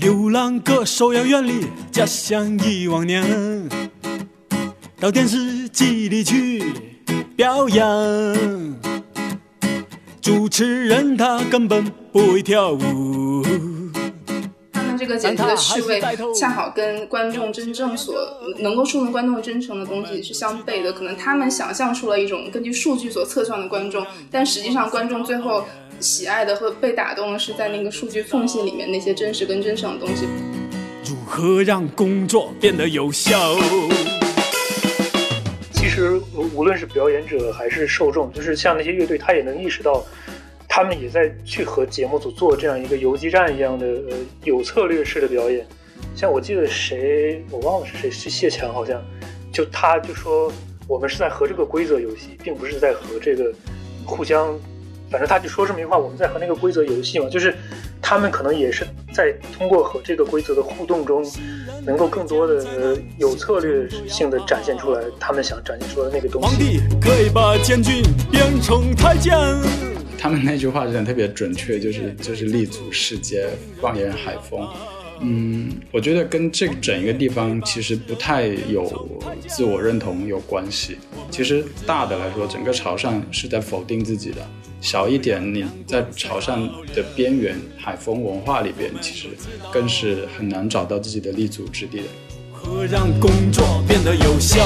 流浪歌手要远离家乡一万年，到电视机里去表演。主持人他根本不会跳舞。他们这个剪辑的趣味，恰好跟观众真正所能够触动观众真诚的东西是相悖的。可能他们想象出了一种根据数据所测算的观众，但实际上观众最后。喜爱的和被打动的是在那个数据缝隙里面那些真实跟真诚的东西。如何让工作变得有效？其实无论是表演者还是受众，就是像那些乐队，他也能意识到，他们也在去和节目组做这样一个游击战一样的呃有策略式的表演。像我记得谁，我忘了是谁，是谢强好像，就他就说我们是在和这个规则游戏，并不是在和这个互相。反正他就说这么一句话，我们在和那个规则游戏嘛，就是他们可能也是在通过和这个规则的互动中，能够更多的有策略性的展现出来他们想展现出来的那个东西。皇帝可以把监军变成太监。他们那句话讲的特别准确，就是就是立足世界，放眼海风。嗯，我觉得跟这整一个地方其实不太有自我认同有关系。其实大的来说，整个潮汕是在否定自己的。小一点，你在潮汕的边缘海风文化里边，其实更是很难找到自己的立足之地的。让工作变得有效。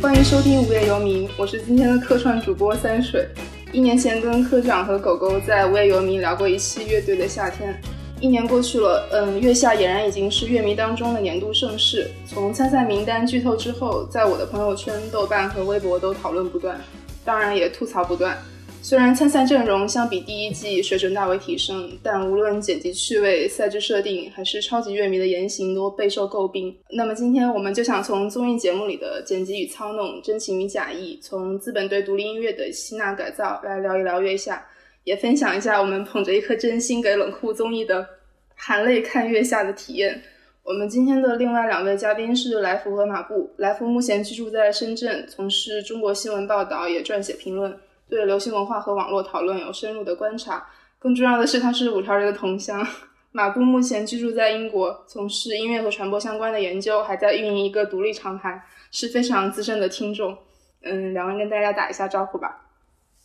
欢迎收听《无业游民》，我是今天的客串主播三水。一年前跟科长和狗狗在《无业游民》聊过一期乐队的夏天。一年过去了，嗯，月下俨然已经是乐迷当中的年度盛事。从参赛名单剧透之后，在我的朋友圈、豆瓣和微博都讨论不断。当然也吐槽不断。虽然参赛阵容相比第一季水准大为提升，但无论剪辑趣味、赛制设定，还是超级乐迷的言行，都备受诟病。那么今天我们就想从综艺节目里的剪辑与操弄、真情与假意，从资本对独立音乐的吸纳改造来聊一聊月下，也分享一下我们捧着一颗真心给冷酷综艺的含泪看月下的体验。我们今天的另外两位嘉宾是来福和马布。来福目前居住在深圳，从事中国新闻报道，也撰写评论，对流行文化和网络讨论有深入的观察。更重要的是，他是五条人的同乡。马布目前居住在英国，从事音乐和传播相关的研究，还在运营一个独立厂牌，是非常资深的听众。嗯，两位跟大家打一下招呼吧。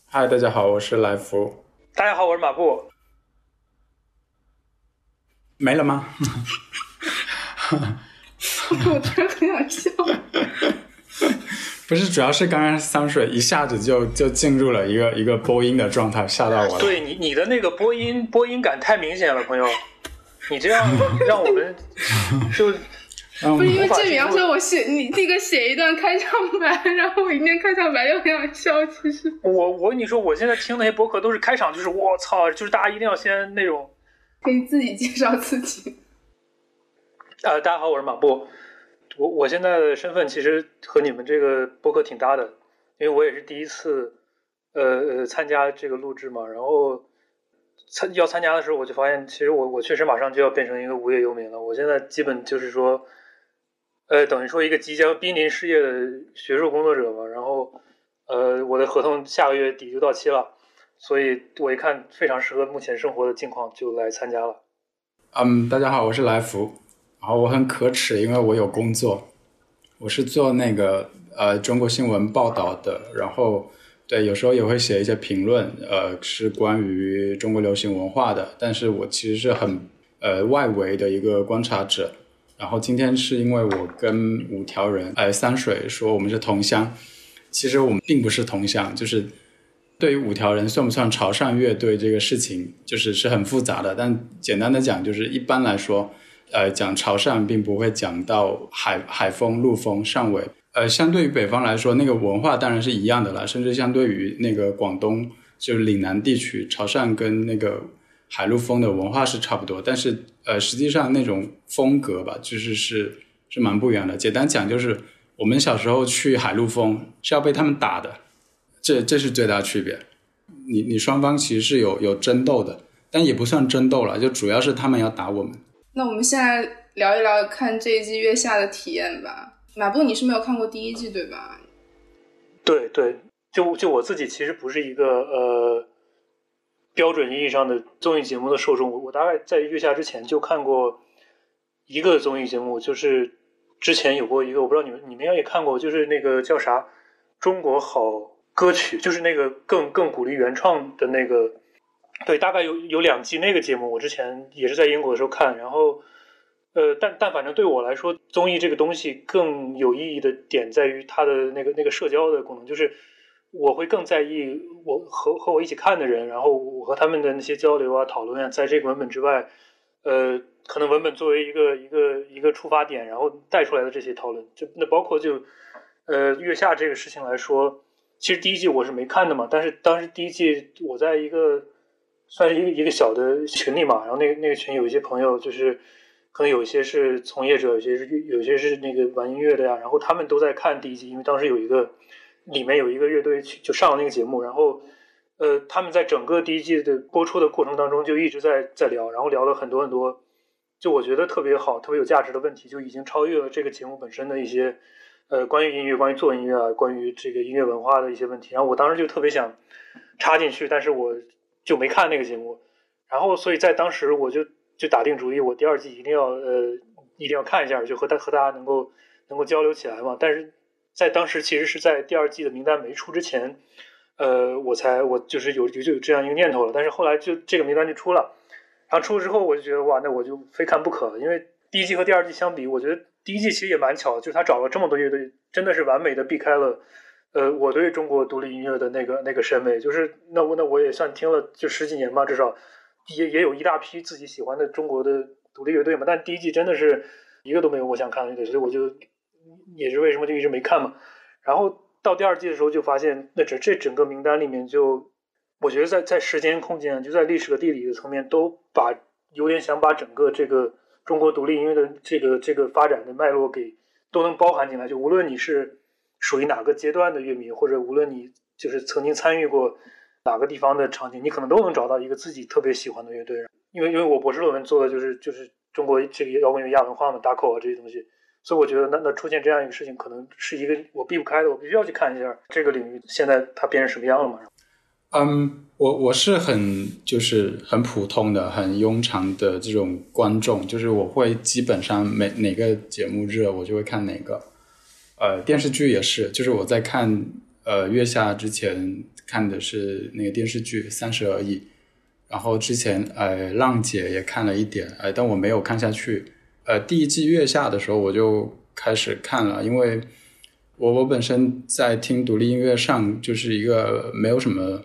嗨，大家好，我是来福。大家好，我是马布。没了吗？我突然很想笑。不是，主要是刚刚三水一下子就就进入了一个一个播音的状态，吓到我了。对你，你的那个播音播音感太明显了，朋友。你这样让我们就不是因为这比方说，我写你那个写一段开场白，然后我一念开场白就很想笑。其实我我跟你说，我现在听那些播客都是开场，就是我操，就是大家一定要先那种可以自己介绍自己。呃，大家好，我是马布。我我现在的身份其实和你们这个播客挺搭的，因为我也是第一次呃呃参加这个录制嘛。然后参要参加的时候，我就发现，其实我我确实马上就要变成一个无业游民了。我现在基本就是说，呃，等于说一个即将濒临失业的学术工作者嘛。然后呃，我的合同下个月底就到期了，所以我一看非常适合目前生活的境况，就来参加了。嗯，大家好，我是来福。然后我很可耻，因为我有工作，我是做那个呃中国新闻报道的，然后对有时候也会写一些评论，呃是关于中国流行文化的，但是我其实是很呃外围的一个观察者。然后今天是因为我跟五条人呃三水说我们是同乡，其实我们并不是同乡，就是对于五条人算不算潮汕乐队这个事情，就是是很复杂的。但简单的讲，就是一般来说。呃，讲潮汕并不会讲到海海风、陆风、汕尾。呃，相对于北方来说，那个文化当然是一样的了。甚至相对于那个广东，就是岭南地区，潮汕跟那个海陆风的文化是差不多。但是，呃，实际上那种风格吧，就是是是蛮不一样的。简单讲，就是我们小时候去海陆风是要被他们打的，这这是最大区别。你你双方其实是有有争斗的，但也不算争斗了，就主要是他们要打我们。那我们现在聊一聊看这一季月下的体验吧。马布，你是没有看过第一季对吧？对对，就就我自己其实不是一个呃标准意义上的综艺节目的受众。我我大概在月下之前就看过一个综艺节目，就是之前有过一个，我不知道你们你们应该也看过，就是那个叫啥《中国好歌曲》，就是那个更更鼓励原创的那个。对，大概有有两季那个节目，我之前也是在英国的时候看，然后。呃，但但反正对我来说，综艺这个东西更有意义的点在于它的那个那个社交的功能，就是我会更在意我和和我一起看的人，然后我和他们的那些交流啊、讨论啊，在这个文本之外，呃，可能文本作为一个一个一个出发点，然后带出来的这些讨论，就那包括就呃月下这个事情来说，其实第一季我是没看的嘛，但是当时第一季我在一个算是一个一个小的群里嘛，然后那个那个群有一些朋友就是。可能有一些是从业者，有些是有些是那个玩音乐的呀，然后他们都在看第一季，因为当时有一个里面有一个乐队去就上了那个节目，然后呃他们在整个第一季的播出的过程当中就一直在在聊，然后聊了很多很多，就我觉得特别好、特别有价值的问题，就已经超越了这个节目本身的一些呃关于音乐、关于做音乐啊、关于这个音乐文化的一些问题，然后我当时就特别想插进去，但是我就没看那个节目，然后所以在当时我就。就打定主意，我第二季一定要呃，一定要看一下，就和他和大家能够能够交流起来嘛。但是在当时，其实是在第二季的名单没出之前，呃，我才我就是有有就有这样一个念头了。但是后来就这个名单就出了，然后出了之后，我就觉得哇，那我就非看不可。因为第一季和第二季相比，我觉得第一季其实也蛮巧，就是他找了这么多乐队，真的是完美的避开了呃我对中国独立音乐的那个那个审美。就是那我那我也算听了就十几年吧，至少。也也有一大批自己喜欢的中国的独立乐队嘛，但第一季真的是一个都没有我想看的，所以我就也是为什么就一直没看嘛。然后到第二季的时候就发现，那这这整个名单里面就，我觉得在在时间空间，就在历史和地理的层面，都把有点想把整个这个中国独立音乐的这个这个发展的脉络给都能包含进来。就无论你是属于哪个阶段的乐迷，或者无论你就是曾经参与过。哪个地方的场景，你可能都能找到一个自己特别喜欢的乐队。因为因为我博士论文做的就是就是中国这个摇滚乐亚文化嘛，打口啊这些东西，所以我觉得那那出现这样一个事情，可能是一个我避不开的，我必须要去看一下这个领域现在它变成什么样了嘛。嗯，我我是很就是很普通的、很庸常的这种观众，就是我会基本上每哪个节目热我就会看哪个。呃，电视剧也是，就是我在看呃月下之前。看的是那个电视剧《三十而已》，然后之前呃浪姐也看了一点，呃但我没有看下去。呃第一季月下的时候我就开始看了，因为我我本身在听独立音乐上就是一个没有什么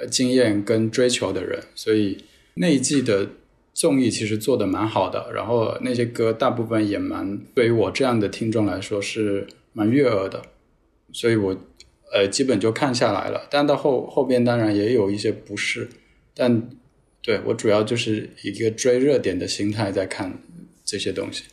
呃经验跟追求的人，所以那一季的综艺其实做的蛮好的，然后那些歌大部分也蛮对于我这样的听众来说是蛮悦耳的，所以我。呃，基本就看下来了，但到后后边当然也有一些不适，但对我主要就是一个追热点的心态在看这些东西。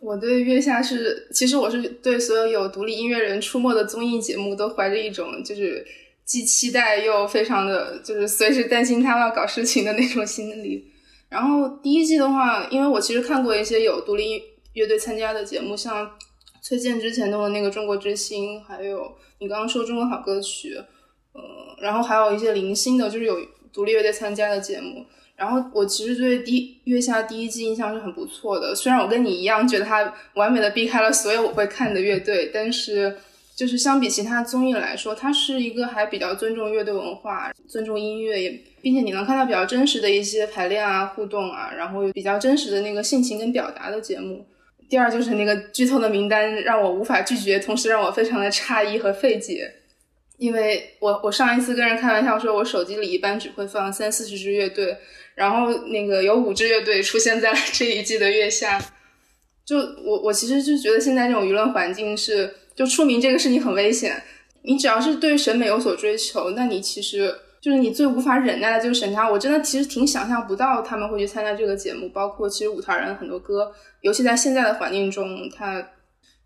我对月下是，其实我是对所有有独立音乐人出没的综艺节目都怀着一种就是既期待又非常的就是随时担心他们要搞事情的那种心理。然后第一季的话，因为我其实看过一些有独立乐队参加的节目，像崔健之前弄的那个《中国之星》，还有。你刚刚说中国好歌曲，呃，然后还有一些零星的，就是有独立乐队参加的节目。然后我其实对第月下第一季印象是很不错的，虽然我跟你一样觉得它完美的避开了所有我会看的乐队，但是就是相比其他综艺来说，它是一个还比较尊重乐队文化、尊重音乐，也并且你能看到比较真实的一些排练啊、互动啊，然后有比较真实的那个性情跟表达的节目。第二就是那个剧透的名单让我无法拒绝，同时让我非常的诧异和费解，因为我我上一次跟人开玩笑说，我手机里一般只会放三四十支乐队，然后那个有五支乐队出现在了这一季的月下，就我我其实就觉得现在这种舆论环境是，就出名这个事情很危险，你只要是对审美有所追求，那你其实。就是你最无法忍耐的就是审查，我真的其实挺想象不到他们会去参加这个节目，包括其实舞台人很多歌，尤其在现在的环境中，他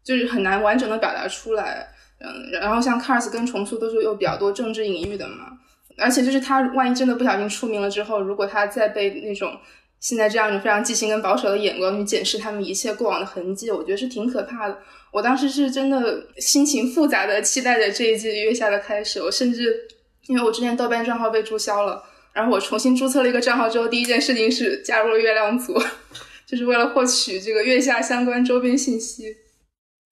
就是很难完整的表达出来。嗯，然后像 Cars 跟重塑都是有比较多政治隐喻的嘛，而且就是他万一真的不小心出名了之后，如果他再被那种现在这样一种非常畸形跟保守的眼光去检视他们一切过往的痕迹，我觉得是挺可怕的。我当时是真的心情复杂的期待着这一季月下的开始，我甚至。因为我之前豆瓣账号被注销了，然后我重新注册了一个账号之后，第一件事情是加入了月亮组，就是为了获取这个月下相关周边信息。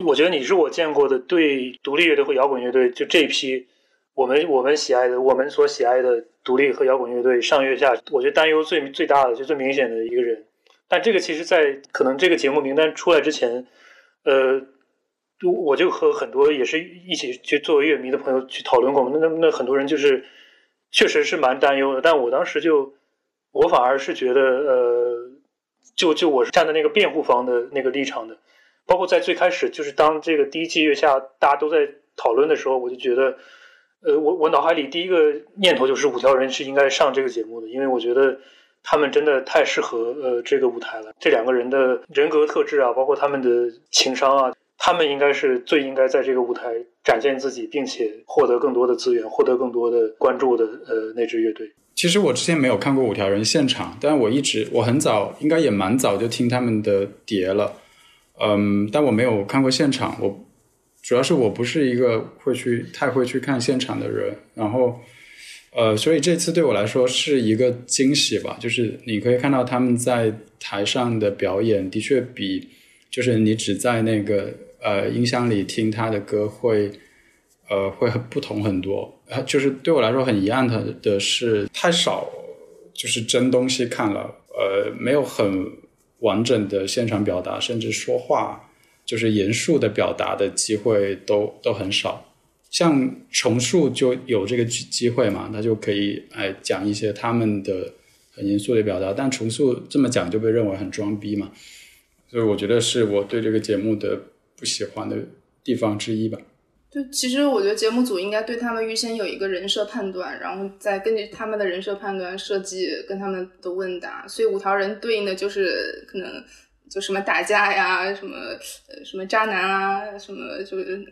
我觉得你是我见过的对独立乐队和摇滚乐队就这一批，我们我们喜爱的，我们所喜爱的独立和摇滚乐队上月下，我觉得担忧最最大的就最明显的一个人。但这个其实，在可能这个节目名单出来之前，呃，我就和很多也是一起去作为乐迷的朋友去讨论过，那那那很多人就是确实是蛮担忧的。但我当时就我反而是觉得，呃，就就我是站在那个辩护方的那个立场的。包括在最开始，就是当这个第一季月下大家都在讨论的时候，我就觉得，呃，我我脑海里第一个念头就是五条人是应该上这个节目的，因为我觉得他们真的太适合呃这个舞台了。这两个人的人格特质啊，包括他们的情商啊，他们应该是最应该在这个舞台展现自己，并且获得更多的资源，获得更多的关注的呃那支乐队。其实我之前没有看过五条人现场，但我一直我很早应该也蛮早就听他们的碟了。嗯，但我没有看过现场。我主要是我不是一个会去太会去看现场的人，然后呃，所以这次对我来说是一个惊喜吧。就是你可以看到他们在台上的表演，的确比就是你只在那个呃音箱里听他的歌会呃会很不同很多。就是对我来说很遗憾的的是太少，就是真东西看了，呃，没有很。完整的现场表达，甚至说话，就是严肃的表达的机会都都很少。像重塑就有这个机机会嘛，他就可以哎讲一些他们的很严肃的表达。但重塑这么讲就被认为很装逼嘛，所以我觉得是我对这个节目的不喜欢的地方之一吧。就其实我觉得节目组应该对他们预先有一个人设判断，然后再根据他们的人设判断设计跟他们的问答。所以五条人对应的就是可能就什么打架呀，什么呃什么渣男啊，什么就是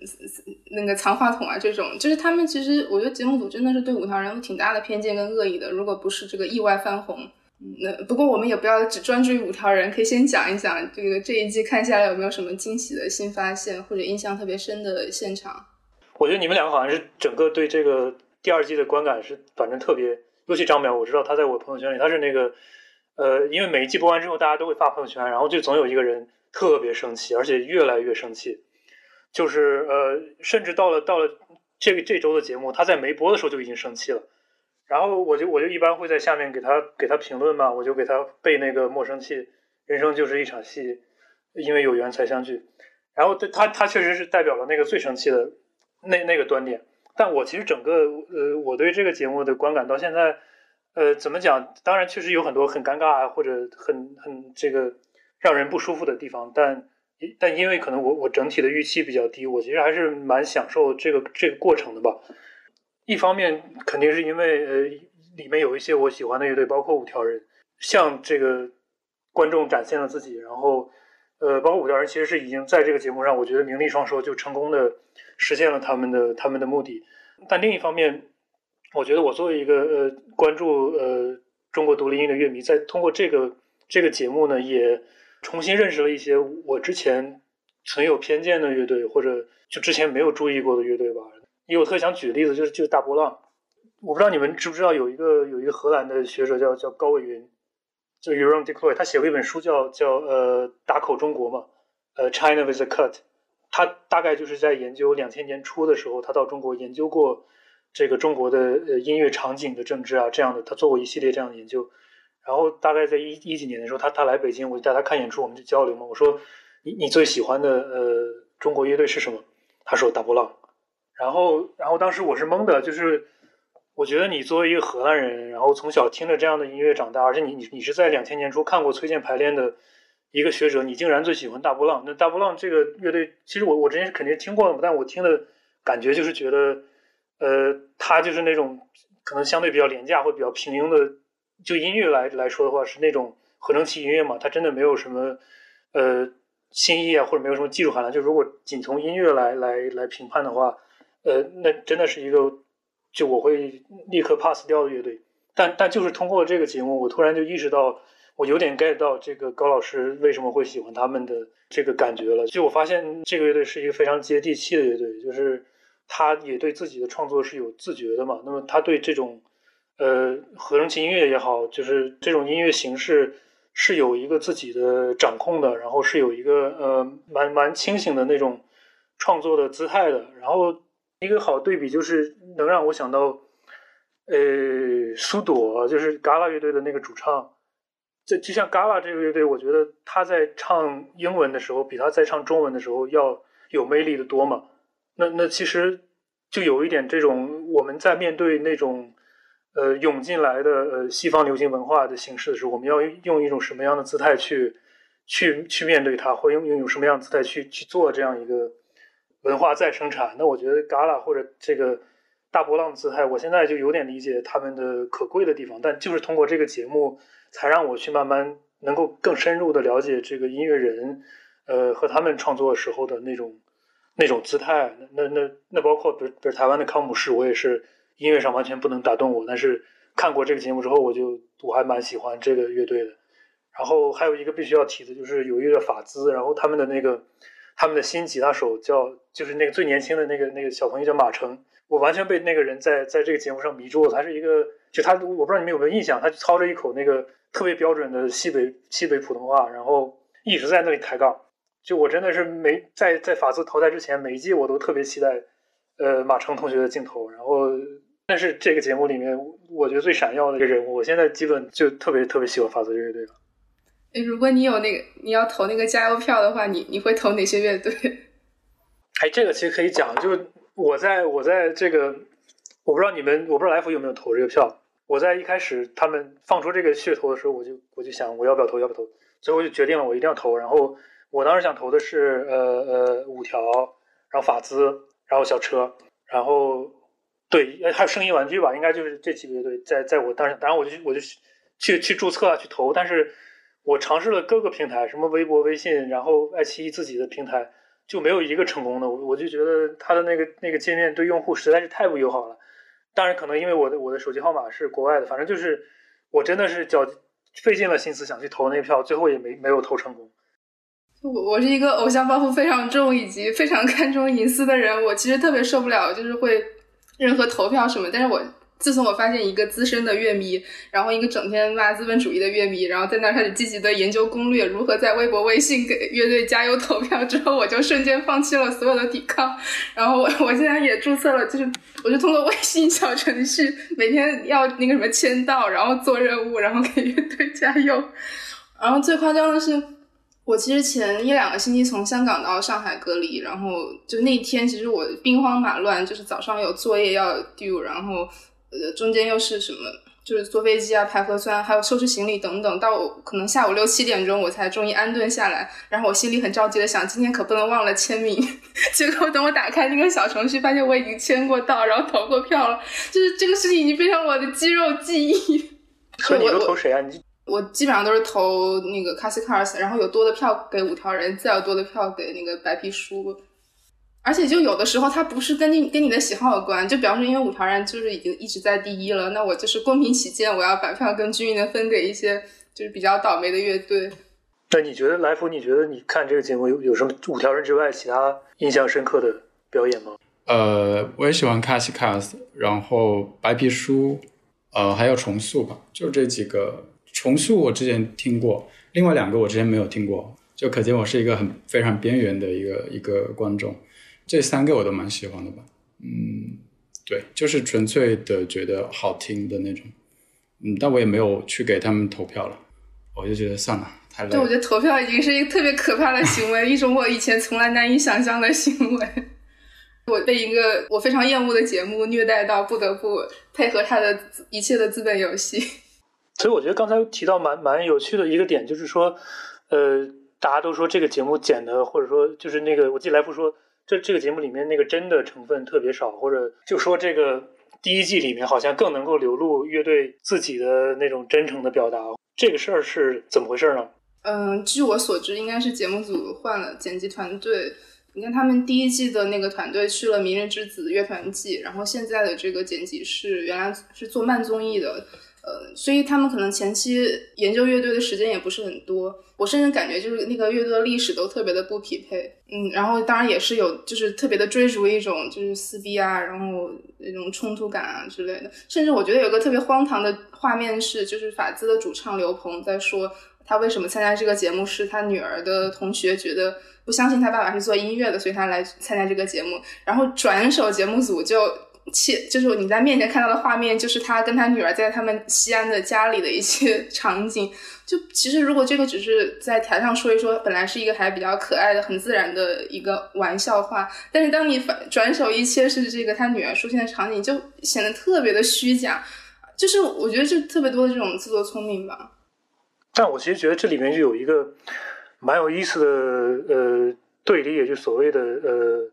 那个藏话筒啊这种。就是他们其实我觉得节目组真的是对五条人有挺大的偏见跟恶意的。如果不是这个意外翻红，那不过我们也不要只专注于五条人，可以先讲一讲这个这一季看下来有没有什么惊喜的新发现或者印象特别深的现场。我觉得你们两个好像是整个对这个第二季的观感是，反正特别，尤其张淼，我知道他在我朋友圈里，他是那个，呃，因为每一季播完之后，大家都会发朋友圈，然后就总有一个人特别生气，而且越来越生气，就是呃，甚至到了到了这个这周的节目，他在没播的时候就已经生气了，然后我就我就一般会在下面给他给他评论嘛，我就给他背那个莫生气，人生就是一场戏，因为有缘才相聚，然后他他确实是代表了那个最生气的。那那个端点，但我其实整个呃，我对这个节目的观感到现在，呃，怎么讲？当然确实有很多很尴尬啊，或者很很这个让人不舒服的地方，但但因为可能我我整体的预期比较低，我其实还是蛮享受这个这个过程的吧。一方面肯定是因为呃，里面有一些我喜欢的乐队，包括五条人，向这个观众展现了自己，然后。呃，包括五条人其实是已经在这个节目上，我觉得名利双收，就成功的实现了他们的他们的目的。但另一方面，我觉得我作为一个呃关注呃中国独立音乐乐迷，在通过这个这个节目呢，也重新认识了一些我之前存有偏见的乐队，或者就之前没有注意过的乐队吧。因为我特想举例子就是就是大波浪，我不知道你们知不知道有一个有一个荷兰的学者叫叫高伟云。就 u r o n Decloy，他写过一本书叫叫呃打口中国嘛，呃 China with a cut，他大概就是在研究两千年初的时候，他到中国研究过这个中国的呃音乐场景的政治啊这样的，他做过一系列这样的研究。然后大概在一一几年的时候，他他来北京，我就带他看演出，我们就交流嘛。我说你你最喜欢的呃中国乐队是什么？他说大波浪。然后然后当时我是懵的，就是。我觉得你作为一个荷兰人，然后从小听着这样的音乐长大，而且你你你是在两千年初看过崔健排练的一个学者，你竟然最喜欢大波浪。那大波浪这个乐队，其实我我之前是肯定听过的，但我听的感觉就是觉得，呃，他就是那种可能相对比较廉价或比较平庸的，就音乐来来说的话，是那种合成器音乐嘛，它真的没有什么呃新意啊，或者没有什么技术含量。就如果仅从音乐来来来评判的话，呃，那真的是一个。就我会立刻 pass 掉的乐队，但但就是通过这个节目，我突然就意识到，我有点 get 到这个高老师为什么会喜欢他们的这个感觉了。就我发现这个乐队是一个非常接地气的乐队，就是他也对自己的创作是有自觉的嘛。那么他对这种呃，合成器音乐也好，就是这种音乐形式是有一个自己的掌控的，然后是有一个呃蛮蛮清醒的那种创作的姿态的。然后一个好对比就是能让我想到，呃，苏朵就是 Gala 乐队的那个主唱，这就像 Gala 这个乐队，我觉得他在唱英文的时候，比他在唱中文的时候要有魅力的多嘛。那那其实就有一点这种我们在面对那种。呃，涌进来的呃西方流行文化的形式的时候，我们要用一种什么样的姿态去去去面对它，或用用什么样的姿态去去做这样一个文化再生产？那我觉得 Gala 或者这个大波浪的姿态，我现在就有点理解他们的可贵的地方。但就是通过这个节目，才让我去慢慢能够更深入的了解这个音乐人，呃，和他们创作时候的那种那种姿态。那那那包括比如比如台湾的康姆士，我也是。音乐上完全不能打动我，但是看过这个节目之后，我就我还蛮喜欢这个乐队的。然后还有一个必须要提的，就是有一个法兹，然后他们的那个他们的新吉他手叫，就是那个最年轻的那个那个小朋友叫马成，我完全被那个人在在这个节目上迷住了。他是一个，就他我不知道你们有没有印象，他操着一口那个特别标准的西北西北普通话，然后一直在那里抬杠。就我真的是没在在法兹淘汰之前，每一季我都特别期待。呃，马成同学的镜头，然后，但是这个节目里面，我觉得最闪耀的一个人物，我现在基本就特别特别喜欢法泽乐队了。哎，如果你有那个你要投那个加油票的话，你你会投哪些乐队？哎，这个其实可以讲，就我在我在这个，我不知道你们，我不知道来福有没有投这个票。我在一开始他们放出这个噱头的时候，我就我就想我要不要投，要不要投，最后就决定了我一定要投。然后我当时想投的是呃呃五条，然后法兹。然后小车，然后对，还有声音玩具吧，应该就是这几个乐队。在在我当时，当然我就我就去去去注册啊，去投。但是我尝试了各个平台，什么微博、微信，然后爱奇艺自己的平台，就没有一个成功的。我我就觉得它的那个那个界面对用户实在是太不友好了。当然，可能因为我的我的手机号码是国外的，反正就是我真的是绞费尽了心思想去投那票，最后也没没有投成功。我我是一个偶像包袱非常重以及非常看重隐私的人，我其实特别受不了，就是会任何投票什么。但是我自从我发现一个资深的乐迷，然后一个整天骂资本主义的乐迷，然后在那开始积极的研究攻略，如何在微博、微信给乐队加油投票之后，我就瞬间放弃了所有的抵抗。然后我我现在也注册了，就是我就通过微信小程序每天要那个什么签到，然后做任务，然后给乐队加油。然后最夸张的是。我其实前一两个星期从香港到上海隔离，然后就那天其实我兵荒马乱，就是早上有作业要 do，然后呃中间又是什么，就是坐飞机啊、排核酸，还有收拾行李等等，到可能下午六七点钟我才终于安顿下来。然后我心里很着急的想，今天可不能忘了签名。结果等我打开那个小程序，发现我已经签过到，然后投过票了。就是这个事情已经变成我的肌肉记忆。可你都投谁啊？你？我基本上都是投那个 Cassie Cars，然后有多的票给五条人，再有多的票给那个白皮书。而且就有的时候，它不是跟你跟你的喜好有关，就比方说，因为五条人就是已经一直在第一了，那我就是公平起见，我要把票更均匀的分给一些就是比较倒霉的乐队。那你觉得来福？你觉得你看这个节目有有什么五条人之外其他印象深刻的表演吗？呃，我也喜欢 Cassie Cars，然后白皮书，呃，还有重塑吧，就这几个。重塑我之前听过，另外两个我之前没有听过，就可见我是一个很非常边缘的一个一个观众。这三个我都蛮喜欢的吧，嗯，对，就是纯粹的觉得好听的那种，嗯，但我也没有去给他们投票了，我就觉得算了，太累。对，我觉得投票已经是一个特别可怕的行为，一种我以前从来难以想象的行为。我被一个我非常厌恶的节目虐待到，不得不配合他的一切的资本游戏。所以我觉得刚才提到蛮蛮有趣的一个点，就是说，呃，大家都说这个节目剪的，或者说就是那个，我记得来福说，这这个节目里面那个真的成分特别少，或者就说这个第一季里面好像更能够流露乐队自己的那种真诚的表达，这个事儿是怎么回事呢？嗯，据我所知，应该是节目组换了剪辑团队。你看他们第一季的那个团队去了《明日之子》乐团季，然后现在的这个剪辑是原来是做慢综艺的。呃，所以他们可能前期研究乐队的时间也不是很多。我甚至感觉就是那个乐队的历史都特别的不匹配。嗯，然后当然也是有就是特别的追逐一种就是撕逼啊，然后那种冲突感啊之类的。甚至我觉得有个特别荒唐的画面是，就是法兹的主唱刘鹏在说他为什么参加这个节目，是他女儿的同学觉得不相信他爸爸是做音乐的，所以他来参加这个节目。然后转手节目组就。切，就是你在面前看到的画面，就是他跟他女儿在他们西安的家里的一些 场景。就其实，如果这个只是在台上说一说，本来是一个还比较可爱的、很自然的一个玩笑话，但是当你反转手一切是这个他女儿出现的场景，就显得特别的虚假。就是我觉得就特别多的这种自作聪明吧。但我其实觉得这里面就有一个蛮有意思的呃对立，也就所谓的呃。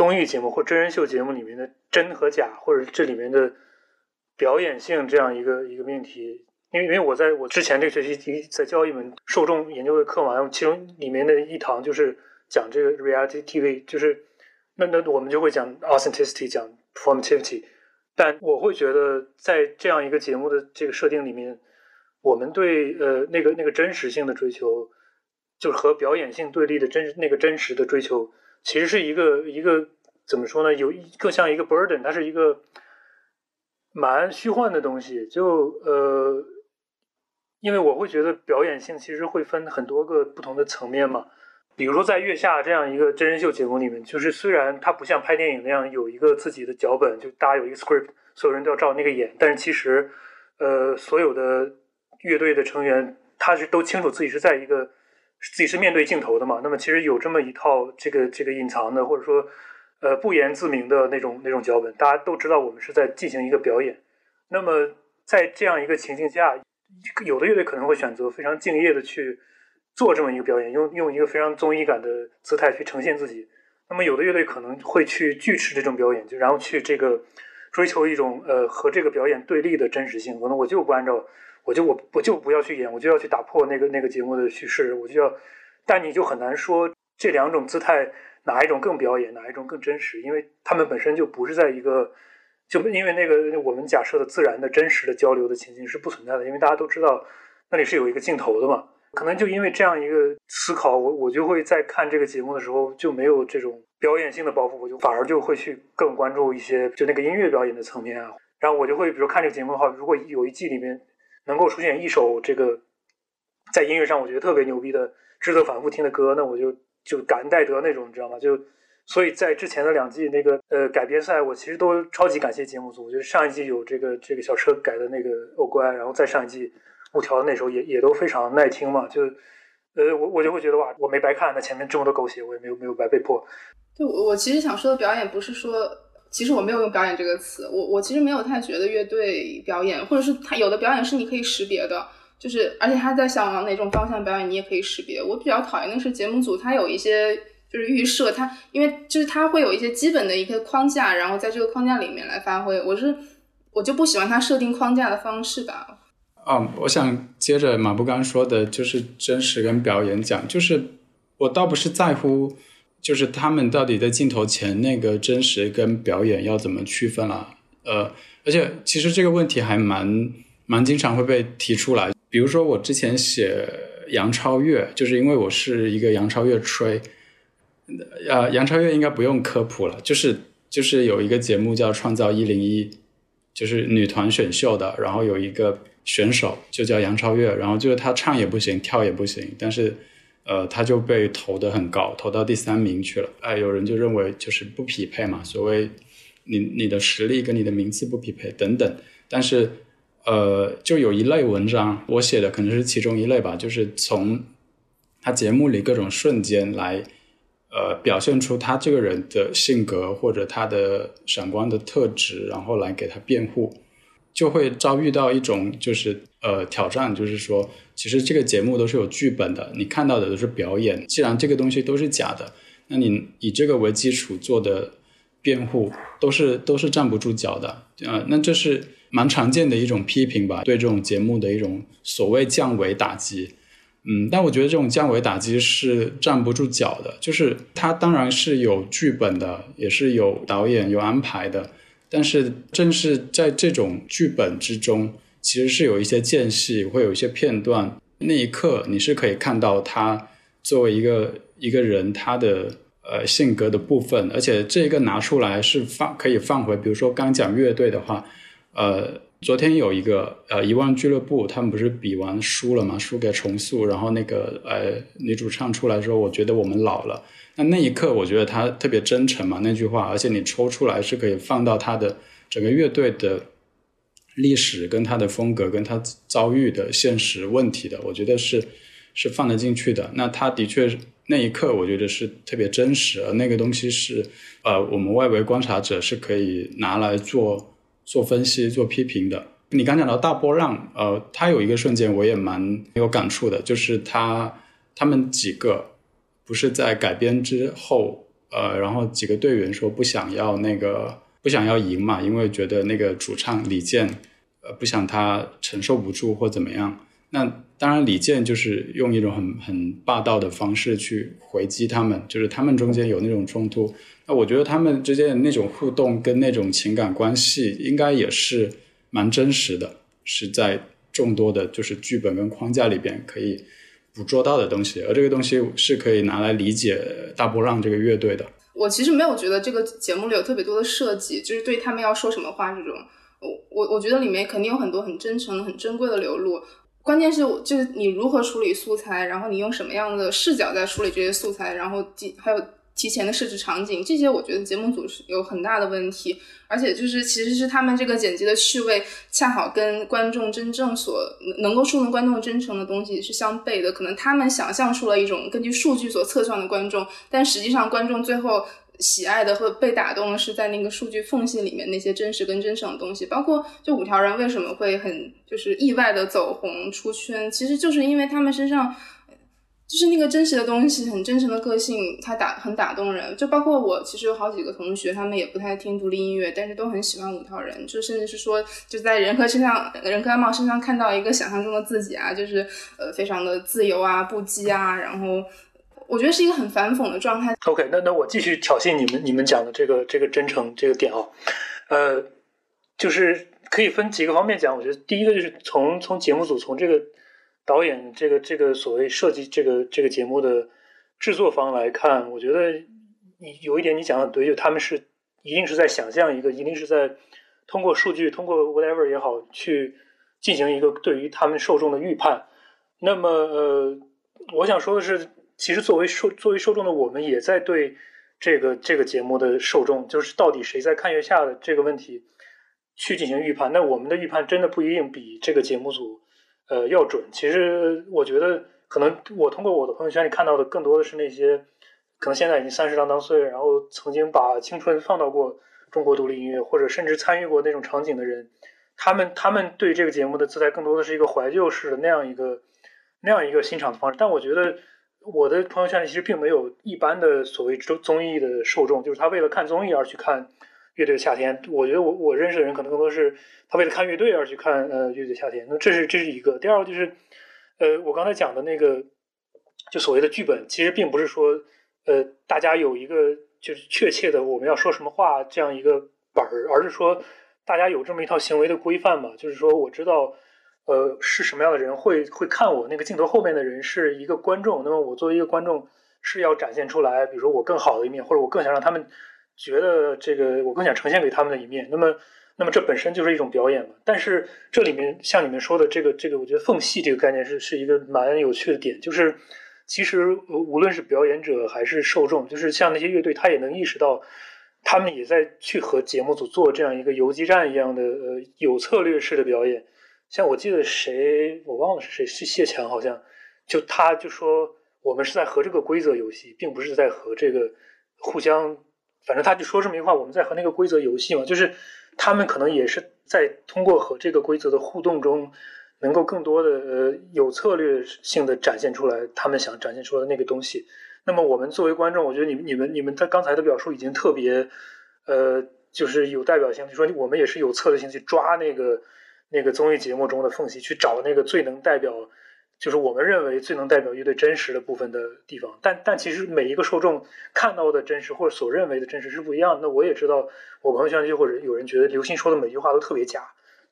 综艺节目或真人秀节目里面的真和假，或者这里面的表演性这样一个一个命题，因为因为我在我之前这个学期在教一门受众研究的课嘛，然后其中里面的一堂就是讲这个 reality TV，就是那那我们就会讲 authenticity，讲 performativity，但我会觉得在这样一个节目的这个设定里面，我们对呃那个那个真实性的追求，就是和表演性对立的真那个真实的追求。其实是一个一个怎么说呢？有一更像一个 burden，它是一个蛮虚幻的东西。就呃，因为我会觉得表演性其实会分很多个不同的层面嘛。比如说在月下这样一个真人秀节目里面，就是虽然它不像拍电影那样有一个自己的脚本，就大家有一个 script，所有人都要照那个演，但是其实呃，所有的乐队的成员他是都清楚自己是在一个。自己是面对镜头的嘛？那么其实有这么一套这个这个隐藏的，或者说呃不言自明的那种那种脚本，大家都知道我们是在进行一个表演。那么在这样一个情境下，有的乐队可能会选择非常敬业的去做这么一个表演，用用一个非常综艺感的姿态去呈现自己。那么有的乐队可能会去拒斥这种表演，就然后去这个追求一种呃和这个表演对立的真实性。可能我就不按照。我就我我就不要去演，我就要去打破那个那个节目的叙事，我就要，但你就很难说这两种姿态哪一种更表演，哪一种更真实，因为他们本身就不是在一个，就因为那个我们假设的自然的真实的交流的情境是不存在的，因为大家都知道那里是有一个镜头的嘛，可能就因为这样一个思考，我我就会在看这个节目的时候就没有这种表演性的包袱，我就反而就会去更关注一些就那个音乐表演的层面啊，然后我就会比如看这个节目的话，如果有一季里面。能够出现一首这个在音乐上我觉得特别牛逼的、值得反复听的歌，那我就就感恩戴德那种，你知道吗？就所以在之前的两季那个呃改编赛，我其实都超级感谢节目组。我觉得上一季有这个这个小车改的那个欧乖，然后再上一季五条的那首也也都非常耐听嘛。就呃我我就会觉得哇，我没白看，那前面这么多狗血，我也没有没有白被迫。就我其实想说的表演不是说。其实我没有用表演这个词，我我其实没有太觉得乐队表演，或者是他有的表演是你可以识别的，就是而且他在想往哪种方向表演，你也可以识别。我比较讨厌的是节目组，他有一些就是预设，他因为就是他会有一些基本的一个框架，然后在这个框架里面来发挥。我是我就不喜欢他设定框架的方式吧。啊，我想接着马步刚说的，就是真实跟表演讲，就是我倒不是在乎。就是他们到底在镜头前那个真实跟表演要怎么区分了？呃，而且其实这个问题还蛮蛮经常会被提出来。比如说我之前写杨超越，就是因为我是一个杨超越吹，呃，杨超越应该不用科普了，就是就是有一个节目叫《创造一零一》，就是女团选秀的，然后有一个选手就叫杨超越，然后就是她唱也不行，跳也不行，但是。呃，他就被投的很高，投到第三名去了。哎，有人就认为就是不匹配嘛，所谓你你的实力跟你的名次不匹配等等。但是，呃，就有一类文章，我写的可能是其中一类吧，就是从他节目里各种瞬间来，呃，表现出他这个人的性格或者他的闪光的特质，然后来给他辩护。就会遭遇到一种就是呃挑战，就是说，其实这个节目都是有剧本的，你看到的都是表演。既然这个东西都是假的，那你以这个为基础做的辩护都是都是站不住脚的啊。那这是蛮常见的一种批评吧，对这种节目的一种所谓降维打击。嗯，但我觉得这种降维打击是站不住脚的，就是它当然是有剧本的，也是有导演有安排的。但是正是在这种剧本之中，其实是有一些间隙，会有一些片段，那一刻你是可以看到他作为一个一个人他的呃性格的部分，而且这个拿出来是放可以放回，比如说刚讲乐队的话，呃。昨天有一个呃遗忘俱乐部，他们不是比完输了嘛，输给重塑，然后那个呃女主唱出来说，我觉得我们老了。那那一刻，我觉得他特别真诚嘛，那句话，而且你抽出来是可以放到他的整个乐队的历史跟他的风格跟他遭遇的现实问题的，我觉得是是放得进去的。那他的确那一刻，我觉得是特别真实，而那个东西是呃我们外围观察者是可以拿来做。做分析、做批评的。你刚讲到大波浪，呃，他有一个瞬间我也蛮有感触的，就是他他们几个不是在改编之后，呃，然后几个队员说不想要那个不想要赢嘛，因为觉得那个主唱李健，呃，不想他承受不住或怎么样。那当然，李健就是用一种很很霸道的方式去回击他们，就是他们中间有那种冲突。那我觉得他们之间的那种互动跟那种情感关系，应该也是蛮真实的，是在众多的就是剧本跟框架里边可以捕捉到的东西。而这个东西是可以拿来理解大波浪这个乐队的。我其实没有觉得这个节目里有特别多的设计，就是对他们要说什么话这种。我我我觉得里面肯定有很多很真诚、很珍贵的流露。关键是，就是你如何处理素材，然后你用什么样的视角在处理这些素材，然后提还有提前的设置场景，这些我觉得节目组是有很大的问题。而且就是其实是他们这个剪辑的趣味，恰好跟观众真正所能够触动观众真诚的东西是相悖的。可能他们想象出了一种根据数据所测算的观众，但实际上观众最后。喜爱的和被打动的是在那个数据缝隙里面那些真实跟真诚的东西，包括就五条人为什么会很就是意外的走红出圈，其实就是因为他们身上就是那个真实的东西，很真诚的个性，他打很打动人。就包括我，其实有好几个同学，他们也不太听独立音乐，但是都很喜欢五条人，就甚至是说就在任科身上，任科阿茂身上看到一个想象中的自己啊，就是呃非常的自由啊，不羁啊，然后。我觉得是一个很反讽的状态。OK，那那我继续挑衅你们，你们讲的这个这个真诚这个点啊，呃，就是可以分几个方面讲。我觉得第一个就是从从节目组从这个导演这个这个所谓设计这个这个节目的制作方来看，我觉得你有一点你讲的很对，就他们是一定是在想象一个，一定是在通过数据，通过 whatever 也好，去进行一个对于他们受众的预判。那么呃，我想说的是。其实，作为受作为受众的我们，也在对这个这个节目的受众，就是到底谁在看月下的这个问题去进行预判。那我们的预判真的不一定比这个节目组呃要准。其实，我觉得可能我通过我的朋友圈里看到的，更多的是那些可能现在已经三十郎当岁，然后曾经把青春放到过中国独立音乐，或者甚至参与过那种场景的人，他们他们对这个节目的姿态，更多的是一个怀旧式的那样一个那样一个欣赏的方式。但我觉得。我的朋友圈里其实并没有一般的所谓综综艺的受众，就是他为了看综艺而去看乐队的夏天。我觉得我我认识的人可能更多是他为了看乐队而去看呃乐队夏天。那这是这是一个。第二个就是，呃，我刚才讲的那个，就所谓的剧本，其实并不是说呃大家有一个就是确切的我们要说什么话这样一个本儿，而是说大家有这么一套行为的规范嘛。就是说我知道。呃，是什么样的人会会看我？那个镜头后面的人是一个观众，那么我作为一个观众是要展现出来，比如说我更好的一面，或者我更想让他们觉得这个我更想呈现给他们的一面。那么，那么这本身就是一种表演嘛。但是这里面像你们说的这个这个，我觉得缝隙这个概念是是一个蛮有趣的点，就是其实无论是表演者还是受众，就是像那些乐队，他也能意识到，他们也在去和节目组做这样一个游击战一样的呃有策略式的表演。像我记得谁，我忘了是谁，是谢强好像，就他就说我们是在和这个规则游戏，并不是在和这个互相，反正他就说这么一句话，我们在和那个规则游戏嘛，就是他们可能也是在通过和这个规则的互动中，能够更多的呃有策略性的展现出来他们想展现出来的那个东西。那么我们作为观众，我觉得你们你们你们在刚才的表述已经特别呃，就是有代表性，就说我们也是有策略性去抓那个。那个综艺节目中的缝隙，去找那个最能代表，就是我们认为最能代表乐队真实的部分的地方。但但其实每一个受众看到的真实或者所认为的真实是不一样的。那我也知道，我朋友圈就或者有人觉得刘星说的每句话都特别假，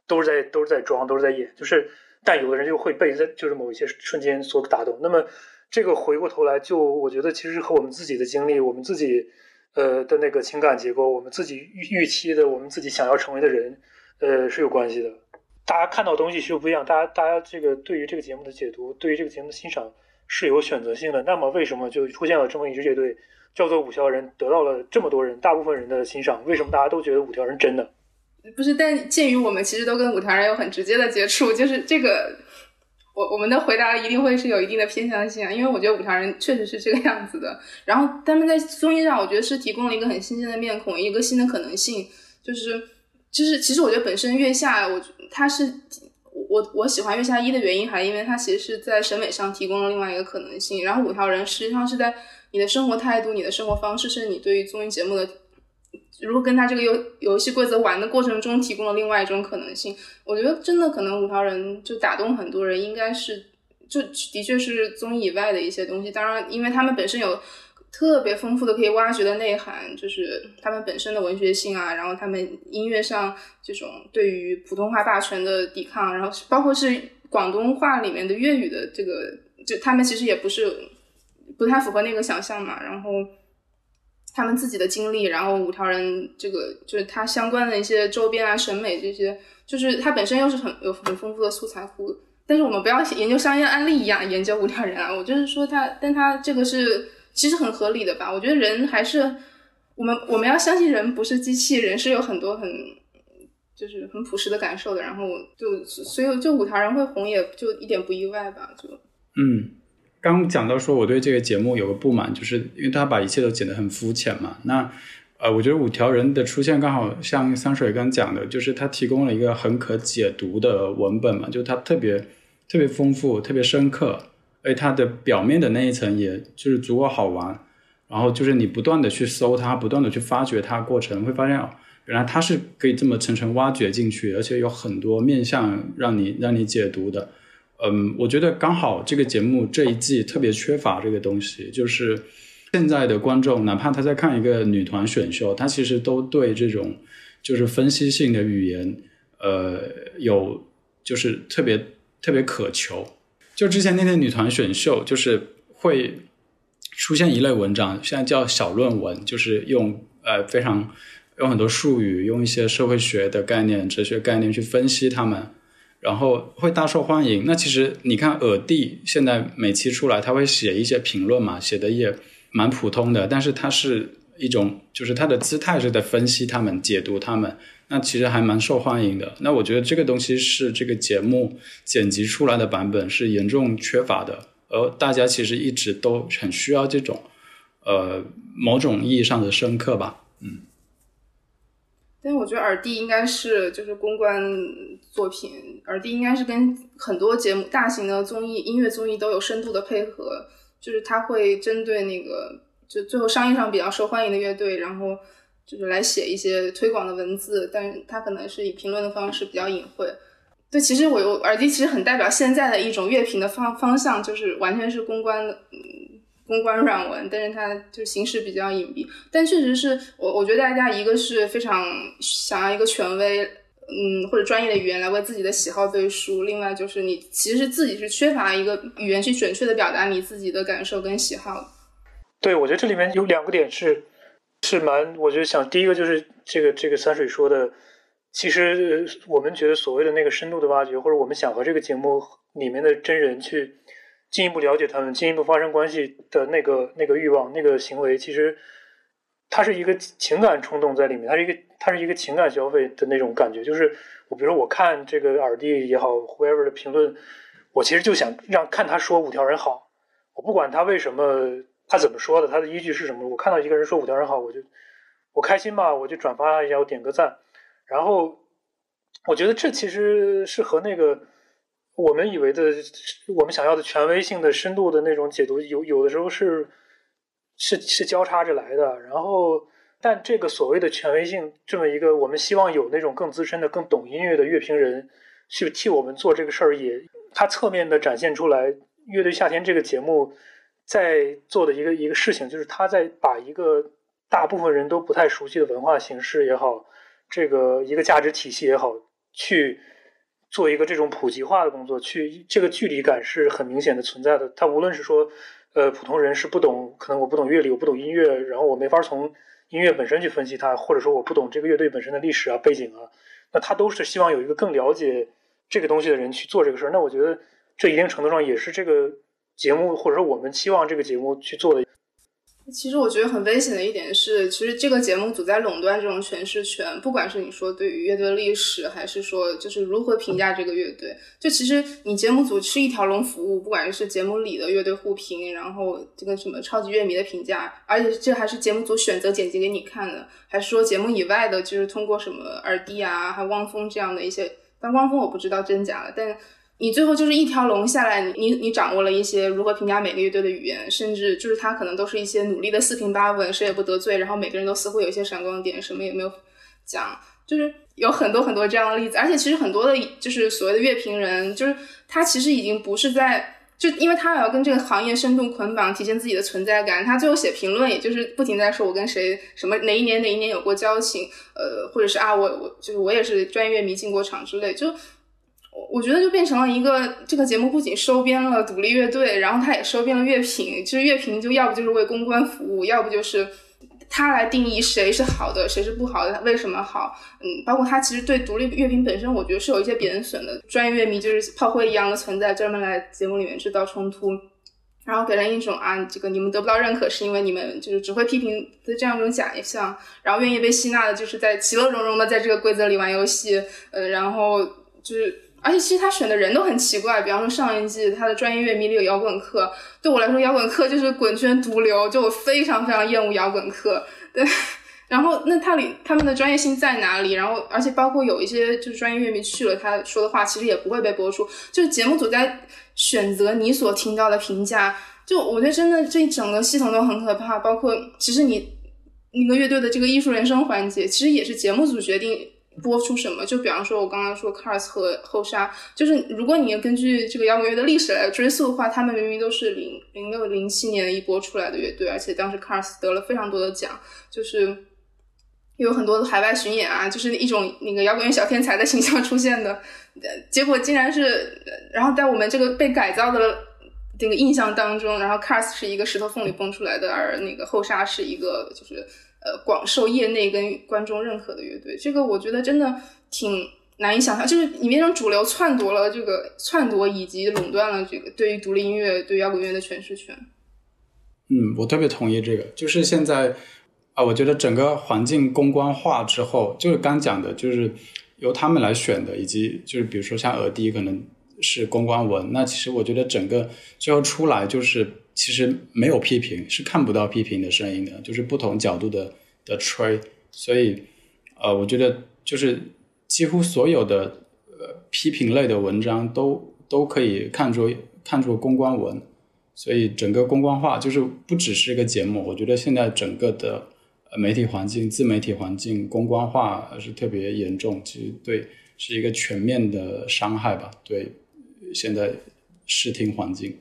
都是在都是在装，都是在演，就是但有的人就会被在就是某一些瞬间所打动。那么这个回过头来，就我觉得其实和我们自己的经历，我们自己呃的那个情感结构，我们自己预预期的，我们自己想要成为的人，呃是有关系的。大家看到东西是不一样，大家大家这个对于这个节目的解读，对于这个节目的欣赏是有选择性的。那么为什么就出现了这么一支乐队，叫做五条人，得到了这么多人大部分人的欣赏？为什么大家都觉得五条人真的？不是，但鉴于我们其实都跟五条人有很直接的接触，就是这个，我我们的回答一定会是有一定的偏向性啊，因为我觉得五条人确实是这个样子的。然后他们在综艺上，我觉得是提供了一个很新鲜的面孔，一个新的可能性，就是就是其实我觉得本身月下，我他是我我喜欢月下一的原因，还因为它其实是在审美上提供了另外一个可能性。然后五条人实际上是在你的生活态度、你的生活方式，甚至你对于综艺节目的。如果跟他这个游游戏规则玩的过程中提供了另外一种可能性，我觉得真的可能五条人就打动很多人，应该是就的确是综艺以外的一些东西。当然，因为他们本身有特别丰富的可以挖掘的内涵，就是他们本身的文学性啊，然后他们音乐上这种对于普通话霸权的抵抗，然后包括是广东话里面的粤语的这个，就他们其实也不是不太符合那个想象嘛，然后。他们自己的经历，然后五条人这个就是他相关的一些周边啊、审美这些，就是他本身又是很有很丰富的素材库。但是我们不要研究商业案例一样研究五条人啊，我就是说他，但他这个是其实很合理的吧？我觉得人还是我们我们要相信人不是机器人，是有很多很就是很朴实的感受的。然后就所以就五条人会红，也就一点不意外吧？就嗯。刚讲到说，我对这个节目有个不满，就是因为他把一切都剪得很肤浅嘛。那呃，我觉得五条人的出现刚好像三水刚讲的，就是他提供了一个很可解读的文本嘛，就它特别特别丰富、特别深刻，而它的表面的那一层也就是足够好玩。然后就是你不断的去搜它，不断的去发掘它过程，会发现，原来它是可以这么层层挖掘进去，而且有很多面向让你让你解读的。嗯，我觉得刚好这个节目这一季特别缺乏这个东西，就是现在的观众，哪怕他在看一个女团选秀，他其实都对这种就是分析性的语言，呃，有就是特别特别渴求。就之前那天女团选秀，就是会出现一类文章，现在叫小论文，就是用呃非常用很多术语，用一些社会学的概念、哲学概念去分析他们。然后会大受欢迎。那其实你看耳帝现在每期出来，他会写一些评论嘛，写的也蛮普通的，但是他是一种，就是他的姿态是在分析他们、解读他们，那其实还蛮受欢迎的。那我觉得这个东西是这个节目剪辑出来的版本是严重缺乏的，而大家其实一直都很需要这种，呃，某种意义上的深刻吧，嗯。但是我觉得耳帝应该是就是公关作品，耳帝应该是跟很多节目、大型的综艺、音乐综艺都有深度的配合，就是他会针对那个就最后商业上比较受欢迎的乐队，然后就是来写一些推广的文字，但是他可能是以评论的方式比较隐晦。对，其实我我耳机其实很代表现在的一种乐评的方方向，就是完全是公关的。公关软文，但是它就形式比较隐蔽。但确实是我，我觉得大家一个是非常想要一个权威，嗯，或者专业的语言来为自己的喜好背书；，另外就是你其实自己是缺乏一个语言去准确的表达你自己的感受跟喜好。对，我觉得这里面有两个点是是蛮，我觉得想第一个就是这个这个三水说的，其实我们觉得所谓的那个深度的挖掘，或者我们想和这个节目里面的真人去。进一步了解他们，进一步发生关系的那个那个欲望、那个行为，其实它是一个情感冲动在里面，它是一个它是一个情感消费的那种感觉。就是我比如说我看这个耳帝也好，whoever 的评论，我其实就想让看他说五条人好，我不管他为什么，他怎么说的，他的依据是什么。我看到一个人说五条人好，我就我开心嘛，我就转发一下，我点个赞。然后我觉得这其实是和那个。我们以为的，我们想要的权威性的深度的那种解读，有有的时候是是是交叉着来的。然后，但这个所谓的权威性，这么一个我们希望有那种更资深的、更懂音乐的乐评人去替我们做这个事儿，也它侧面的展现出来，《乐队夏天》这个节目在做的一个一个事情，就是他在把一个大部分人都不太熟悉的文化形式也好，这个一个价值体系也好，去。做一个这种普及化的工作，去这个距离感是很明显的存在的。他无论是说，呃，普通人是不懂，可能我不懂乐理，我不懂音乐，然后我没法从音乐本身去分析它，或者说我不懂这个乐队本身的历史啊、背景啊，那他都是希望有一个更了解这个东西的人去做这个事儿。那我觉得这一定程度上也是这个节目，或者说我们期望这个节目去做的。其实我觉得很危险的一点是，其实这个节目组在垄断这种诠释权，不管是你说对于乐队历史，还是说就是如何评价这个乐队，就其实你节目组是一条龙服务，不管是节目里的乐队互评，然后这个什么超级乐迷的评价，而且这还是节目组选择剪辑给你看的，还是说节目以外的，就是通过什么耳帝啊，还汪峰这样的一些，但汪峰我不知道真假了，但。你最后就是一条龙下来，你你掌握了一些如何评价每个乐队的语言，甚至就是他可能都是一些努力的四平八稳，谁也不得罪，然后每个人都似乎有一些闪光点，什么也没有讲，就是有很多很多这样的例子。而且其实很多的，就是所谓的乐评人，就是他其实已经不是在，就因为他要跟这个行业深度捆绑，体现自己的存在感，他最后写评论，也就是不停在说我跟谁什么哪一年哪一年有过交情，呃，或者是啊我我就是我也是专业乐迷进过场之类，就。我觉得就变成了一个这个节目不仅收编了独立乐队，然后他也收编了乐评。就是乐评就要不就是为公关服务，要不就是他来定义谁是好的，谁是不好的，为什么好。嗯，包括他其实对独立乐评本身，我觉得是有一些贬损的。专业乐迷就是炮灰一样的存在，专门来节目里面制造冲突，然后给人一种啊，这个你们得不到认可是因为你们就是只会批评的这样一种假象。然后愿意被吸纳的就是在其乐融融的在这个规则里玩游戏。呃，然后就是。而且其实他选的人都很奇怪，比方说上一季他的专业乐迷里有摇滚课，对我来说摇滚课就是滚圈毒瘤，就我非常非常厌恶摇滚课。对，然后那他里他们的专业性在哪里？然后而且包括有一些就是专业乐迷去了，他说的话其实也不会被播出。就是节目组在选择你所听到的评价，就我觉得真的这一整个系统都很可怕。包括其实你那个乐队的这个艺术人生环节，其实也是节目组决定。播出什么？就比方说，我刚刚说 Cars 和后沙，就是如果你要根据这个摇滚乐的历史来追溯的话，他们明明都是零零六零七年一播出来的乐队，而且当时 Cars 得了非常多的奖，就是有很多的海外巡演啊，就是一种那个摇滚乐小天才的形象出现的，结果竟然是，然后在我们这个被改造的那个印象当中，然后 Cars 是一个石头缝里蹦出来的，而那个后沙是一个就是。呃，广受业内跟观众认可的乐队，这个我觉得真的挺难以想象，就是你变成主流篡夺了这个篡夺以及垄断了这个对于独立音乐、对摇滚乐的诠释权。嗯，我特别同意这个，就是现在啊，我觉得整个环境公关化之后，就是刚讲的，就是由他们来选的，以及就是比如说像耳迪可能是公关文，那其实我觉得整个最后出来就是。其实没有批评，是看不到批评的声音的，就是不同角度的的吹。所以，呃，我觉得就是几乎所有的呃批评类的文章都都可以看作看作公关文。所以，整个公关化就是不只是一个节目。我觉得现在整个的媒体环境、自媒体环境公关化是特别严重，其实对是一个全面的伤害吧。对现在视听环境。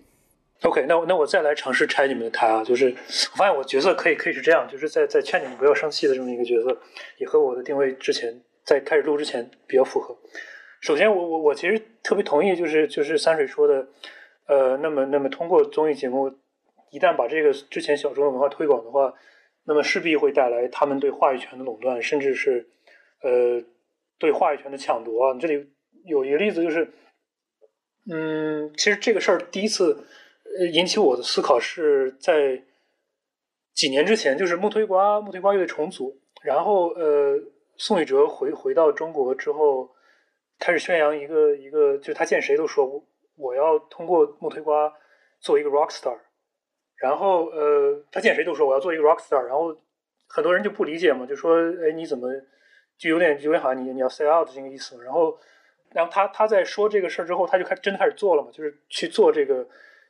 OK，那我那我再来尝试拆你们的台啊，就是我发现我角色可以可以是这样，就是在在劝你们不要生气的这么一个角色，也和我的定位之前在开始录之前比较符合。首先，我我我其实特别同意，就是就是三水说的，呃，那么那么通过综艺节目，一旦把这个之前小众的文化推广的话，那么势必会带来他们对话语权的垄断，甚至是呃对话语权的抢夺啊。这里有一个例子就是，嗯，其实这个事儿第一次。呃，引起我的思考是在几年之前，就是木推瓜木推瓜乐队重组，然后呃，宋雨哲回回到中国之后，开始宣扬一个一个，就是他见谁都说我我要通过木推瓜做一个 rock star，然后呃，他见谁都说我要做一个 rock star，然后很多人就不理解嘛，就说哎你怎么就有点有点好像你你要 say out 这个意思，然后然后他他在说这个事儿之后，他就开真的开始做了嘛，就是去做这个。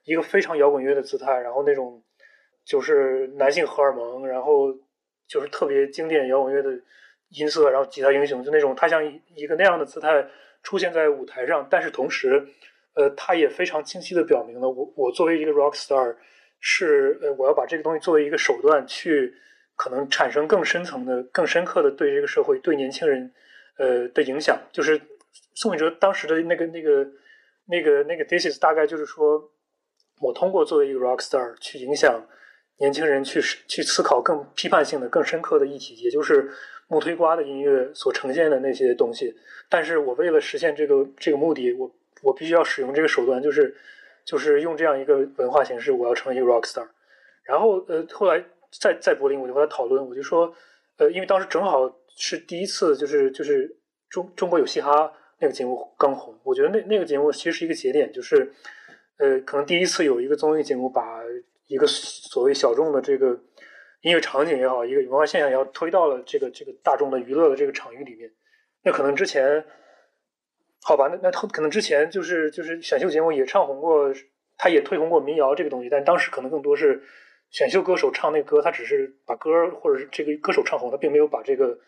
一个非常摇滚乐的姿态，然后那种就是男性荷尔蒙，然后就是特别经典摇滚乐的音色，然后吉他英雄，就那种他像一个那样的姿态出现在舞台上，但是同时，呃，他也非常清晰的表明了我我作为一个 rock star 是呃我要把这个东西作为一个手段去可能产生更深层的、更深刻的对这个社会、对年轻人呃的影响，就是宋哲当时的那个那个那个那个 thesis 大概就是说，我通过作为一个 rock star 去影响年轻人去去思考更批判性的、更深刻的议题，也就是木推瓜的音乐所呈现的那些东西。但是我为了实现这个这个目的，我我必须要使用这个手段，就是就是用这样一个文化形式，我要成为一个 rock star。然后呃，后来在在柏林，我就和他讨论，我就说，呃，因为当时正好是第一次，就是就是中中国有嘻哈那个节目刚红，我觉得那那个节目其实是一个节点，就是呃，可能第一次有一个综艺节目把一个所谓小众的这个音乐场景也好，一个文化现象也好，推到了这个这个大众的娱乐的这个场域里面。那可能之前，好吧，那那可能之前就是就是选秀节目也唱红过，他也推红过民谣这个东西，但当时可能更多是。选秀歌手唱那歌，他只是把歌或者是这个歌手唱红，他并没有把这个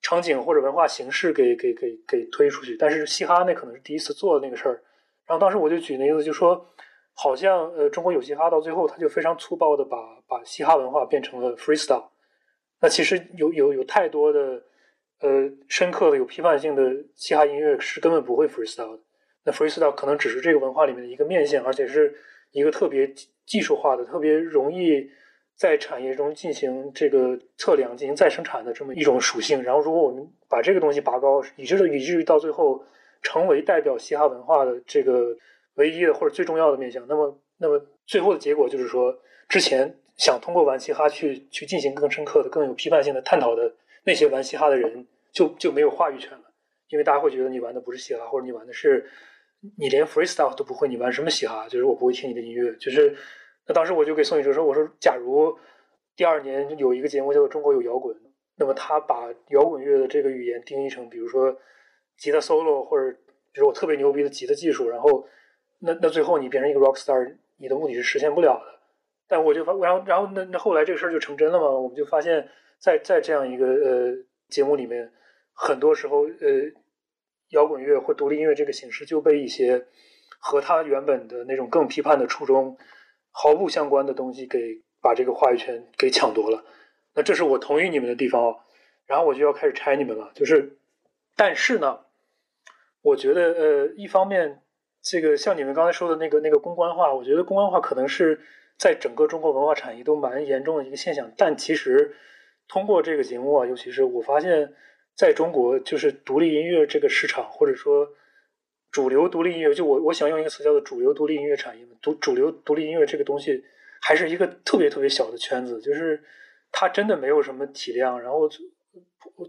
场景或者文化形式给给给给推出去。但是嘻哈那可能是第一次做的那个事儿。然后当时我就举那例子，就说好像呃中国有嘻哈到最后，他就非常粗暴的把把嘻哈文化变成了 freestyle。那其实有有有太多的呃深刻的有批判性的嘻哈音乐是根本不会 freestyle 的。那 freestyle 可能只是这个文化里面的一个面向，而且是一个特别。技术化的特别容易在产业中进行这个测量、进行再生产的这么一种属性。然后，如果我们把这个东西拔高，以致以至于到最后成为代表嘻哈文化的这个唯一的或者最重要的面向，那么，那么最后的结果就是说，之前想通过玩嘻哈去去进行更深刻的、更有批判性的探讨的那些玩嘻哈的人，就就没有话语权了，因为大家会觉得你玩的不是嘻哈，或者你玩的是。你连 freestyle 都不会，你玩什么嘻哈？就是我不会听你的音乐。就是那当时我就给宋雨哲说：“我说，假如第二年有一个节目叫做《中国有摇滚》，那么他把摇滚乐的这个语言定义成，比如说吉他 solo，或者比如我特别牛逼的吉他技术，然后那那最后你变成一个 rock star，你的目的是实现不了的。但我就发，然后然后那那后来这个事儿就成真了嘛？我们就发现，在在这样一个呃节目里面，很多时候呃。摇滚乐或独立音乐这个形式就被一些和他原本的那种更批判的初衷毫不相关的东西给把这个话语权给抢夺了。那这是我同意你们的地方哦，然后我就要开始拆你们了。就是，但是呢，我觉得呃，一方面这个像你们刚才说的那个那个公关化，我觉得公关化可能是在整个中国文化产业都蛮严重的一个现象。但其实通过这个节目啊，尤其是我发现。在中国，就是独立音乐这个市场，或者说主流独立音乐，就我我想用一个词叫做主流独立音乐产业。独主流独立音乐这个东西，还是一个特别特别小的圈子，就是它真的没有什么体量，然后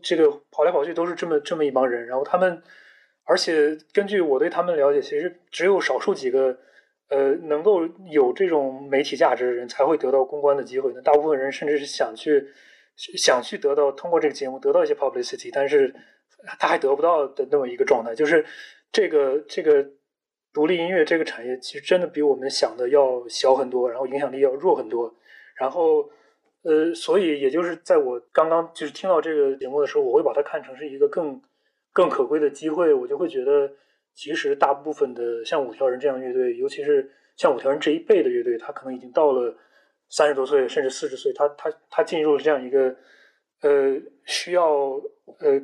这个跑来跑去都是这么这么一帮人，然后他们，而且根据我对他们的了解，其实只有少数几个呃能够有这种媒体价值的人才会得到公关的机会，那大部分人甚至是想去。想去得到通过这个节目得到一些 publicity，但是他还得不到的那么一个状态，就是这个这个独立音乐这个产业其实真的比我们想的要小很多，然后影响力要弱很多，然后呃，所以也就是在我刚刚就是听到这个节目的时候，我会把它看成是一个更更可贵的机会，我就会觉得其实大部分的像五条人这样乐队，尤其是像五条人这一辈的乐队，他可能已经到了。三十多岁甚至四十岁，他他他进入了这样一个呃需要呃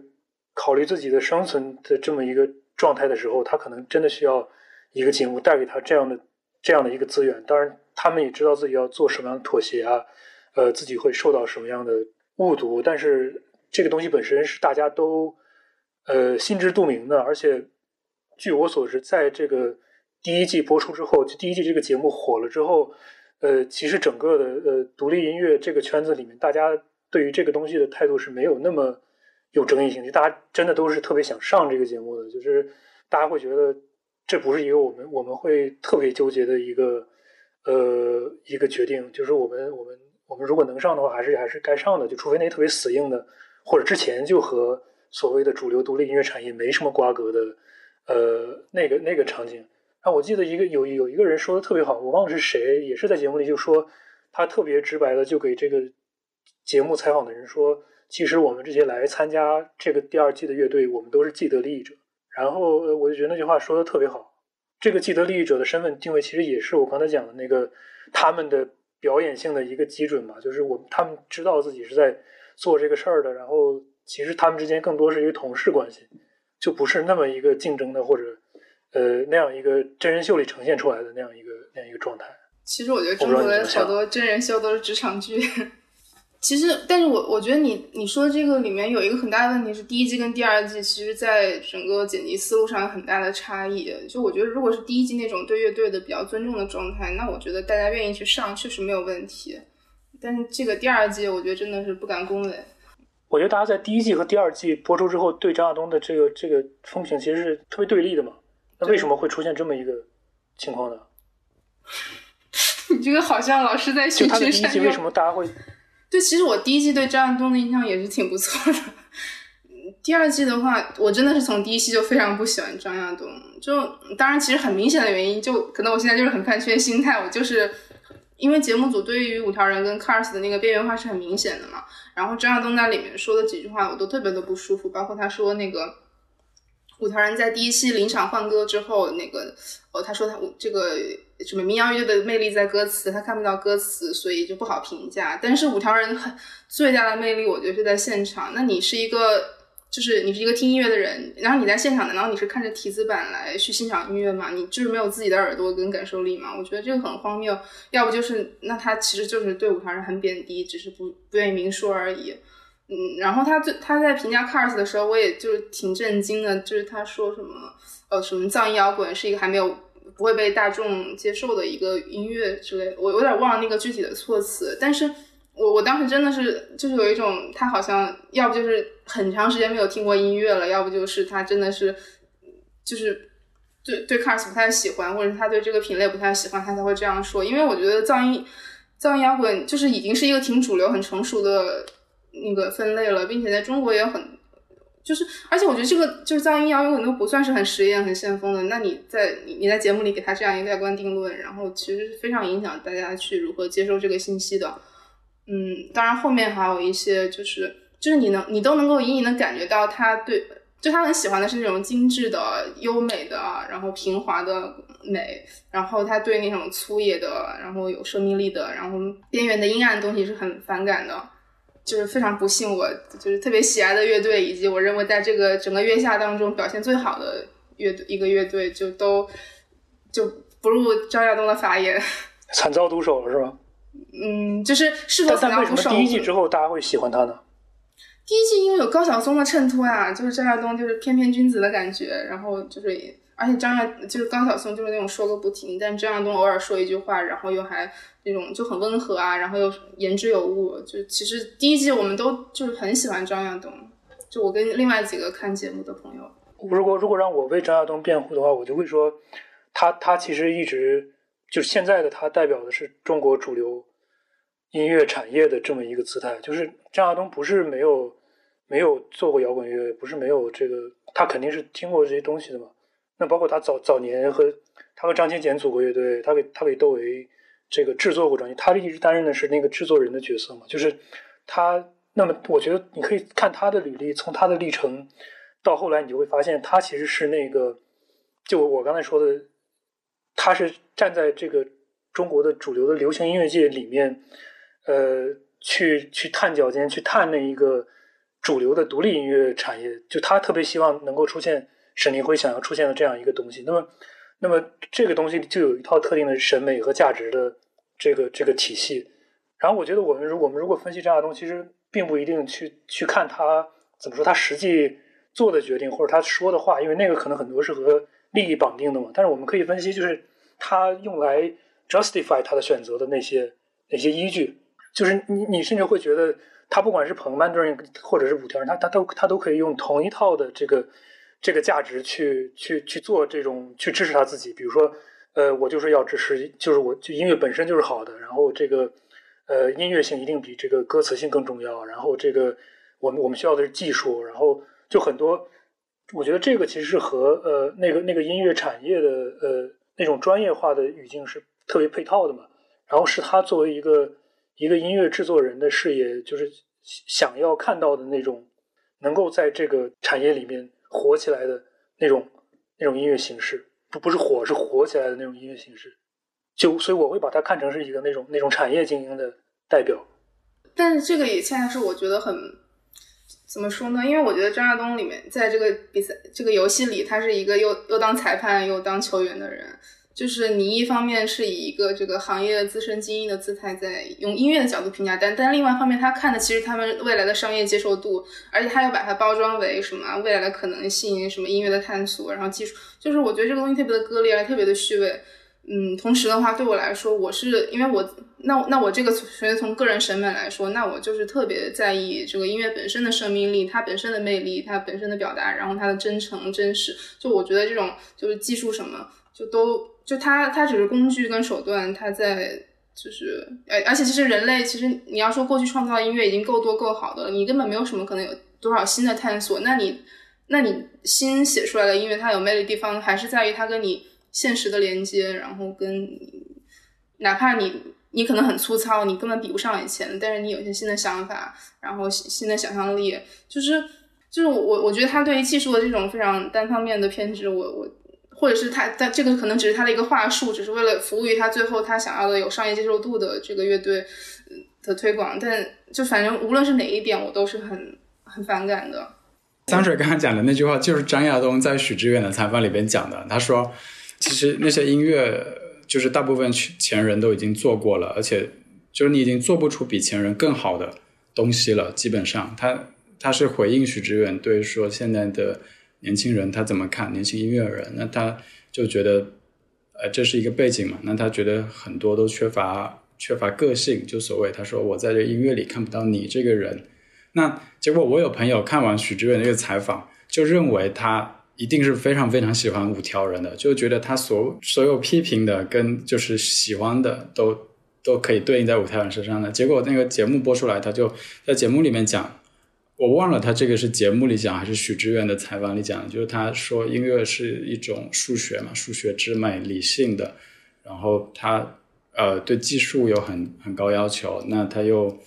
考虑自己的生存的这么一个状态的时候，他可能真的需要一个节目带给他这样的这样的一个资源。当然，他们也知道自己要做什么样的妥协啊，呃，自己会受到什么样的误读。但是这个东西本身是大家都呃心知肚明的，而且据我所知，在这个第一季播出之后，就第一季这个节目火了之后。呃，其实整个的呃独立音乐这个圈子里面，大家对于这个东西的态度是没有那么有争议性，就大家真的都是特别想上这个节目的，就是大家会觉得这不是一个我们我们会特别纠结的一个呃一个决定，就是我们我们我们如果能上的话，还是还是该上的，就除非那些特别死硬的，或者之前就和所谓的主流独立音乐产业没什么瓜葛的呃那个那个场景。啊，我记得一个有有一个人说的特别好，我忘了是谁，也是在节目里就说，他特别直白的就给这个节目采访的人说，其实我们这些来参加这个第二季的乐队，我们都是既得利益者。然后我就觉得那句话说的特别好，这个既得利益者的身份定位，其实也是我刚才讲的那个他们的表演性的一个基准嘛，就是我他们知道自己是在做这个事儿的，然后其实他们之间更多是一个同事关系。就不是那么一个竞争的或者呃那样一个真人秀里呈现出来的那样一个那样一个状态。其实我觉得中国的好多真人秀都是职场剧。其实，但是我我觉得你你说这个里面有一个很大的问题是，第一季跟第二季其实在整个剪辑思路上有很大的差异。就我觉得，如果是第一季那种对乐队的比较尊重的状态，那我觉得大家愿意去上确实没有问题。但是这个第二季，我觉得真的是不敢恭维。我觉得大家在第一季和第二季播出之后，对张亚东的这个这个风评其实是特别对立的嘛。那为什么会出现这么一个情况呢？你这个好像老是在循循善诱。为什么大家会？对，其实我第一季对张亚东的印象也是挺不错的。第二季的话，我真的是从第一期就非常不喜欢张亚东。就当然，其实很明显的原因，就可能我现在就是很饭圈心态。我就是因为节目组对于五条人跟 Cars 的那个边缘化是很明显的嘛。然后张亚东在里面说的几句话，我都特别的不舒服。包括他说那个五条人在第一期临场换歌之后，那个哦，他说他这个。什么民谣乐队的魅力在歌词，他看不到歌词，所以就不好评价。但是五条人很最大的魅力，我觉得是在现场。那你是一个，就是你是一个听音乐的人，然后你在现场，难道你是看着提词板来去欣赏音乐吗？你就是没有自己的耳朵跟感受力吗？我觉得这个很荒谬。要不就是，那他其实就是对舞台人很贬低，只是不不愿意明说而已。嗯，然后他最他在评价 Cars 的时候，我也就是挺震惊的，就是他说什么，呃，什么噪音摇滚是一个还没有。不会被大众接受的一个音乐之类的，我有点忘了那个具体的措辞，但是我我当时真的是就是有一种他好像要不就是很长时间没有听过音乐了，要不就是他真的是就是对对 Cars 不太喜欢，或者他对这个品类不太喜欢，他才会这样说。因为我觉得噪音噪音摇滚就是已经是一个挺主流、很成熟的那个分类了，并且在中国也很。就是，而且我觉得这个就是噪音摇滚都不算是很实验、很先锋的。那你在你你在节目里给他这样一个盖棺定论，然后其实是非常影响大家去如何接受这个信息的。嗯，当然后面还有一些，就是就是你能你都能够隐隐的感觉到他对，就他很喜欢的是那种精致的、优美的，然后平滑的美，然后他对那种粗野的、然后有生命力的、然后边缘的阴暗东西是很反感的。就是非常不幸，我就是特别喜爱的乐队，以及我认为在这个整个月下当中表现最好的乐队一个乐队，就都就不入张亚东的法眼，惨遭毒手了是吧？嗯，就是是否惨遭毒手？第一季之后大家会喜欢他呢？第一季因为有高晓松的衬托呀，就是张亚东就是翩翩君子的感觉，然后就是。而且张亚就是高晓松，就是那种说个不停，但张亚东偶尔说一句话，然后又还那种就很温和啊，然后又言之有物。就其实第一季我们都就是很喜欢张亚东，就我跟另外几个看节目的朋友。如果如果让我为张亚东辩护的话，我就会说，他他其实一直就现在的他代表的是中国主流音乐产业的这么一个姿态。就是张亚东不是没有没有做过摇滚乐，不是没有这个，他肯定是听过这些东西的嘛。那包括他早早年和他和张清俭组过乐队，他给他给窦唯这个制作过专辑，他一直担任的是那个制作人的角色嘛。就是他，那么我觉得你可以看他的履历，从他的历程到后来，你就会发现他其实是那个，就我刚才说的，他是站在这个中国的主流的流行音乐界里面，呃，去去探脚尖，去探那一个主流的独立音乐产业，就他特别希望能够出现。沈凌辉想要出现的这样一个东西，那么，那么这个东西就有一套特定的审美和价值的这个这个体系。然后，我觉得我们如我们如果分析张亚东西，其实并不一定去去看他怎么说，他实际做的决定或者他说的话，因为那个可能很多是和利益绑定的嘛。但是我们可以分析，就是他用来 justify 他的选择的那些那些依据，就是你你甚至会觉得他不管是捧 Mandarin 或者是五条人，他他都他都可以用同一套的这个。这个价值去去去做这种去支持他自己，比如说，呃，我就是要支持，就是我就音乐本身就是好的，然后这个，呃，音乐性一定比这个歌词性更重要，然后这个我们我们需要的是技术，然后就很多，我觉得这个其实是和呃那个那个音乐产业的呃那种专业化的语境是特别配套的嘛，然后是他作为一个一个音乐制作人的视野，就是想要看到的那种能够在这个产业里面。火起来的那种那种音乐形式，不不是火，是火起来的那种音乐形式。就所以我会把它看成是一个那种那种产业精英的代表。但是这个也恰恰是我觉得很怎么说呢？因为我觉得张亚东里面在这个比赛这个游戏里，他是一个又又当裁判又当球员的人。就是你一方面是以一个这个行业资深精英的姿态在用音乐的角度评价，但但另外一方面，他看的其实他们未来的商业接受度，而且他要把它包装为什么未来的可能性，什么音乐的探索，然后技术，就是我觉得这个东西特别的割裂，特别的虚伪。嗯，同时的话，对我来说，我是因为我那那我这个所以从个人审美来说，那我就是特别在意这个音乐本身的生命力，它本身的魅力，它本身的表达，然后它的真诚真实。就我觉得这种就是技术什么，就都就它它只是工具跟手段，它在就是而而且其实人类其实你要说过去创造音乐已经够多够好的了，你根本没有什么可能有多少新的探索。那你那你新写出来的音乐，它有魅力的地方还是在于它跟你。现实的连接，然后跟哪怕你你可能很粗糙，你根本比不上以前，但是你有一些新的想法，然后新的想象力，就是就是我我觉得他对于技术的这种非常单方面的偏执，我我或者是他他这个可能只是他的一个话术，只是为了服务于他最后他想要的有商业接受度的这个乐队的推广，但就反正无论是哪一点，我都是很很反感的。香水刚刚讲的那句话，就是张亚东在许知远的采访里边讲的，他说。其实那些音乐，就是大部分前人都已经做过了，而且就是你已经做不出比前人更好的东西了。基本上，他他是回应许知远对说现在的年轻人他怎么看年轻音乐人，那他就觉得，呃，这是一个背景嘛。那他觉得很多都缺乏缺乏个性，就所谓他说我在这音乐里看不到你这个人。那结果我有朋友看完许知远那个采访，就认为他。一定是非常非常喜欢五条人的，就觉得他所所有批评的跟就是喜欢的都都可以对应在五条人身上的。结果那个节目播出来，他就在节目里面讲，我忘了他这个是节目里讲还是许知远的采访里讲，就是他说音乐是一种数学嘛，数学之美，理性的，然后他呃对技术有很很高要求，那他又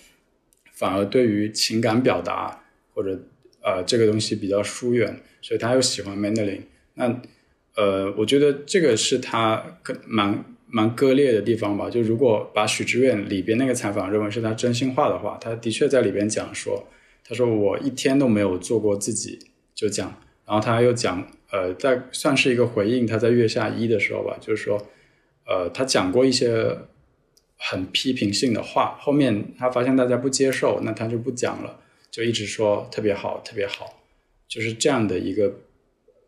反而对于情感表达或者呃这个东西比较疏远。所以他又喜欢 Mandolin，那呃，我觉得这个是他蛮蛮割裂的地方吧。就如果把许知远里边那个采访认为是他真心话的话，他的确在里边讲说，他说我一天都没有做过自己，就讲，然后他又讲，呃，在算是一个回应他在月下一的时候吧，就是说，呃，他讲过一些很批评性的话，后面他发现大家不接受，那他就不讲了，就一直说特别好，特别好。就是这样的一个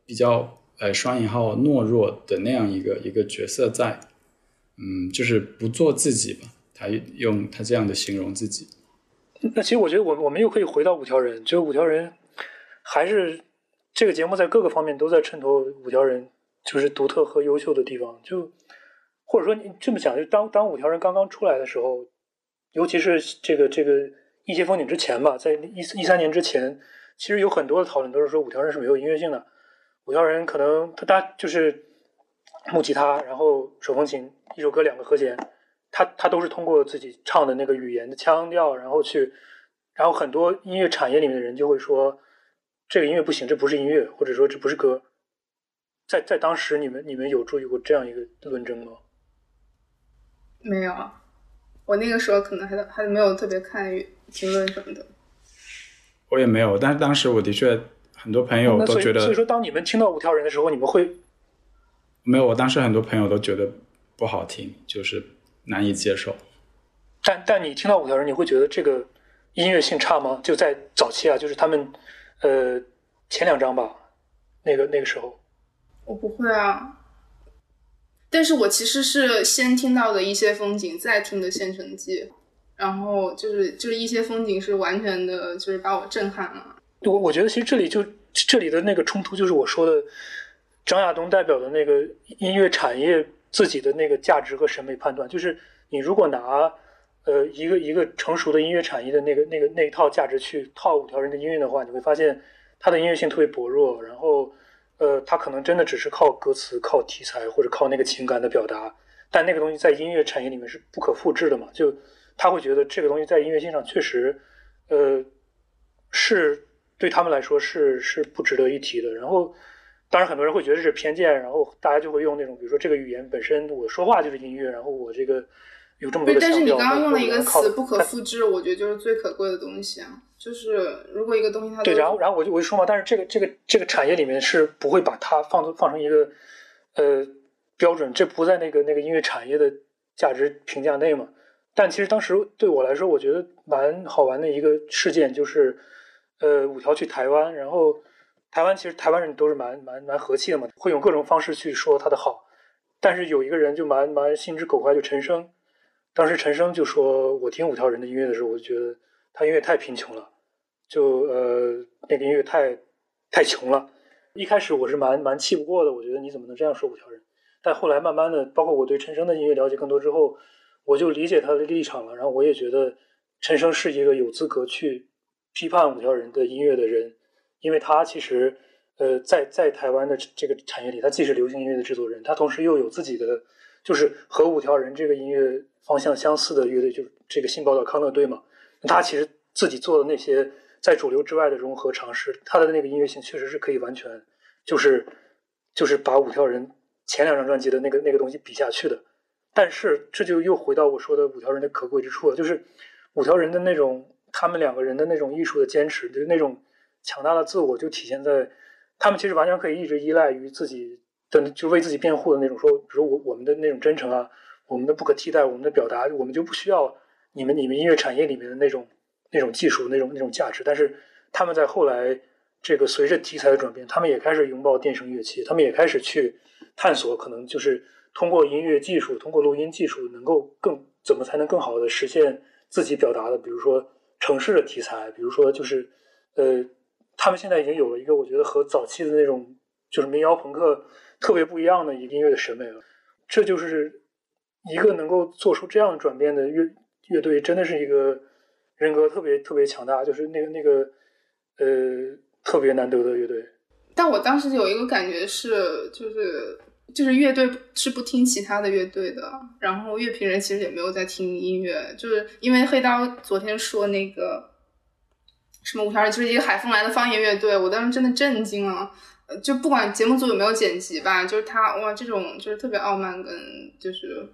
比较呃双引号懦弱的那样一个一个角色在，嗯，就是不做自己吧，他用他这样的形容自己。那其实我觉得我我们又可以回到五条人，就五条人还是这个节目在各个方面都在衬托五条人就是独特和优秀的地方。就或者说你这么讲，就当当五条人刚刚出来的时候，尤其是这个这个一些风景之前吧，在一一三年之前。其实有很多的讨论都是说五条人是没有音乐性的，五条人可能他他就是木吉他，然后手风琴，一首歌两个和弦，他他都是通过自己唱的那个语言的腔调，然后去，然后很多音乐产业里面的人就会说这个音乐不行，这不是音乐，或者说这不是歌。在在当时，你们你们有注意过这样一个论证吗？没有，我那个时候可能还还没有特别看评论什么的。我也没有，但是当时我的确很多朋友都觉得，所以说当你们听到五条人的时候，你们会没有？我当时很多朋友都觉得不好听，就是难以接受。但但你听到五条人，你会觉得这个音乐性差吗？就在早期啊，就是他们呃前两张吧，那个那个时候，我不会啊。但是我其实是先听到的一些风景，再听的《县城记》。然后就是就是一些风景是完全的，就是把我震撼了。我我觉得其实这里就这里的那个冲突，就是我说的张亚东代表的那个音乐产业自己的那个价值和审美判断。就是你如果拿呃一个一个成熟的音乐产业的那个那个那一套价值去套五条人的音乐的话，你会发现它的音乐性特别薄弱。然后呃，它可能真的只是靠歌词、靠题材或者靠那个情感的表达，但那个东西在音乐产业里面是不可复制的嘛？就他会觉得这个东西在音乐性上确实，呃，是对他们来说是是不值得一提的。然后，当然很多人会觉得这是偏见，然后大家就会用那种，比如说这个语言本身我说话就是音乐，然后我这个有这么多的但是你刚刚用了一个词“不可复制”，我觉得就是最可贵的东西啊。就是如果一个东西它对，然后然后我就我就说嘛，但是这个这个这个产业里面是不会把它放放成一个呃标准，这不在那个那个音乐产业的价值评价内嘛。但其实当时对我来说，我觉得蛮好玩的一个事件就是，呃，五条去台湾，然后台湾其实台湾人都是蛮蛮蛮和气的嘛，会用各种方式去说他的好。但是有一个人就蛮蛮心直口快，就陈升。当时陈升就说：“我听五条人的音乐的时候，我就觉得。”他音乐太贫穷了，就呃那个音乐太太穷了。一开始我是蛮蛮气不过的，我觉得你怎么能这样说五条人？但后来慢慢的，包括我对陈升的音乐了解更多之后，我就理解他的立场了。然后我也觉得陈升是一个有资格去批判五条人的音乐的人，因为他其实呃在在台湾的这个产业里，他既是流行音乐的制作人，他同时又有自己的就是和五条人这个音乐方向相似的乐队，就是这个新宝岛康乐队嘛。他其实自己做的那些在主流之外的融合尝试，他的那个音乐性确实是可以完全就是就是把五条人前两张专辑的那个那个东西比下去的。但是这就又回到我说的五条人的可贵之处了，就是五条人的那种他们两个人的那种艺术的坚持，就是那种强大的自我，就体现在他们其实完全可以一直依赖于自己的，就为自己辩护的那种说，比如我我们的那种真诚啊，我们的不可替代，我们的表达，我们就不需要。你们你们音乐产业里面的那种那种技术那种那种价值，但是他们在后来这个随着题材的转变，他们也开始拥抱电声乐器，他们也开始去探索，可能就是通过音乐技术，通过录音技术，能够更怎么才能更好的实现自己表达的，比如说城市的题材，比如说就是呃，他们现在已经有了一个我觉得和早期的那种就是民谣朋克特别不一样的一个音乐的审美了，这就是一个能够做出这样转变的乐。乐队真的是一个人格特别特别强大，就是那个那个呃特别难得的乐队。但我当时有一个感觉是，就是就是乐队是不听其他的乐队的，然后乐评人其实也没有在听音乐，就是因为黑刀昨天说那个什么五条人就是一个海风来的方言乐队，我当时真的震惊了。就不管节目组有没有剪辑吧，就是他哇这种就是特别傲慢跟就是。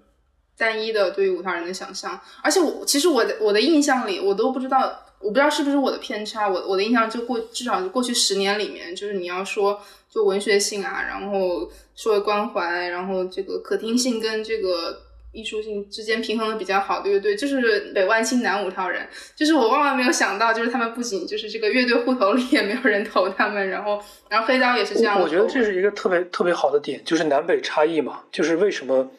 单一的对于五条人的想象，而且我其实我的我的印象里，我都不知道，我不知道是不是我的偏差。我我的印象就过至少过去十年里面，就是你要说就文学性啊，然后社会关怀，然后这个可听性跟这个艺术性之间平衡的比较好的乐队，就是北万青南五条人。就是我万万没有想到，就是他们不仅就是这个乐队户头里也没有人投他们，然后然后黑刀也是这样。我觉得这是一个特别特别好的点，就是南北差异嘛，就是为什么。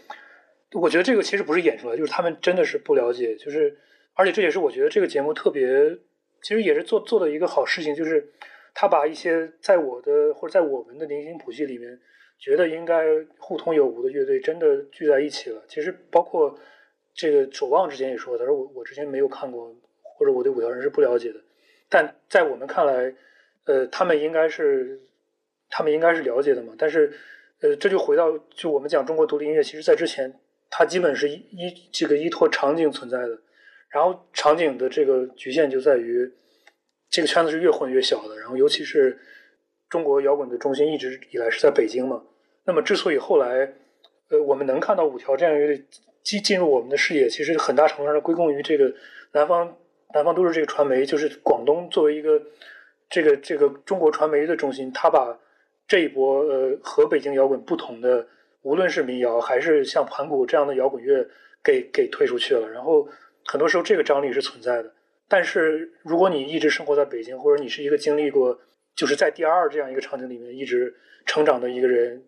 我觉得这个其实不是演出来，就是他们真的是不了解，就是而且这也是我觉得这个节目特别，其实也是做做的一个好事情，就是他把一些在我的或者在我们的零星谱系里面觉得应该互通有无的乐队真的聚在一起了。其实包括这个守望之前也说，他说我我之前没有看过，或者我对五条人是不了解的，但在我们看来，呃，他们应该是他们应该是了解的嘛。但是呃，这就回到就我们讲中国独立音乐，其实在之前。它基本是依依这个依托场景存在的，然后场景的这个局限就在于，这个圈子是越混越小的，然后尤其是中国摇滚的中心一直以来是在北京嘛。那么之所以后来，呃，我们能看到五条这样一个进进入我们的视野，其实很大程度上归功于这个南方南方都市这个传媒，就是广东作为一个这个这个中国传媒的中心，它把这一波呃和北京摇滚不同的。无论是民谣还是像盘古这样的摇滚乐，给给推出去了。然后很多时候这个张力是存在的。但是如果你一直生活在北京，或者你是一个经历过就是在第二这样一个场景里面一直成长的一个人，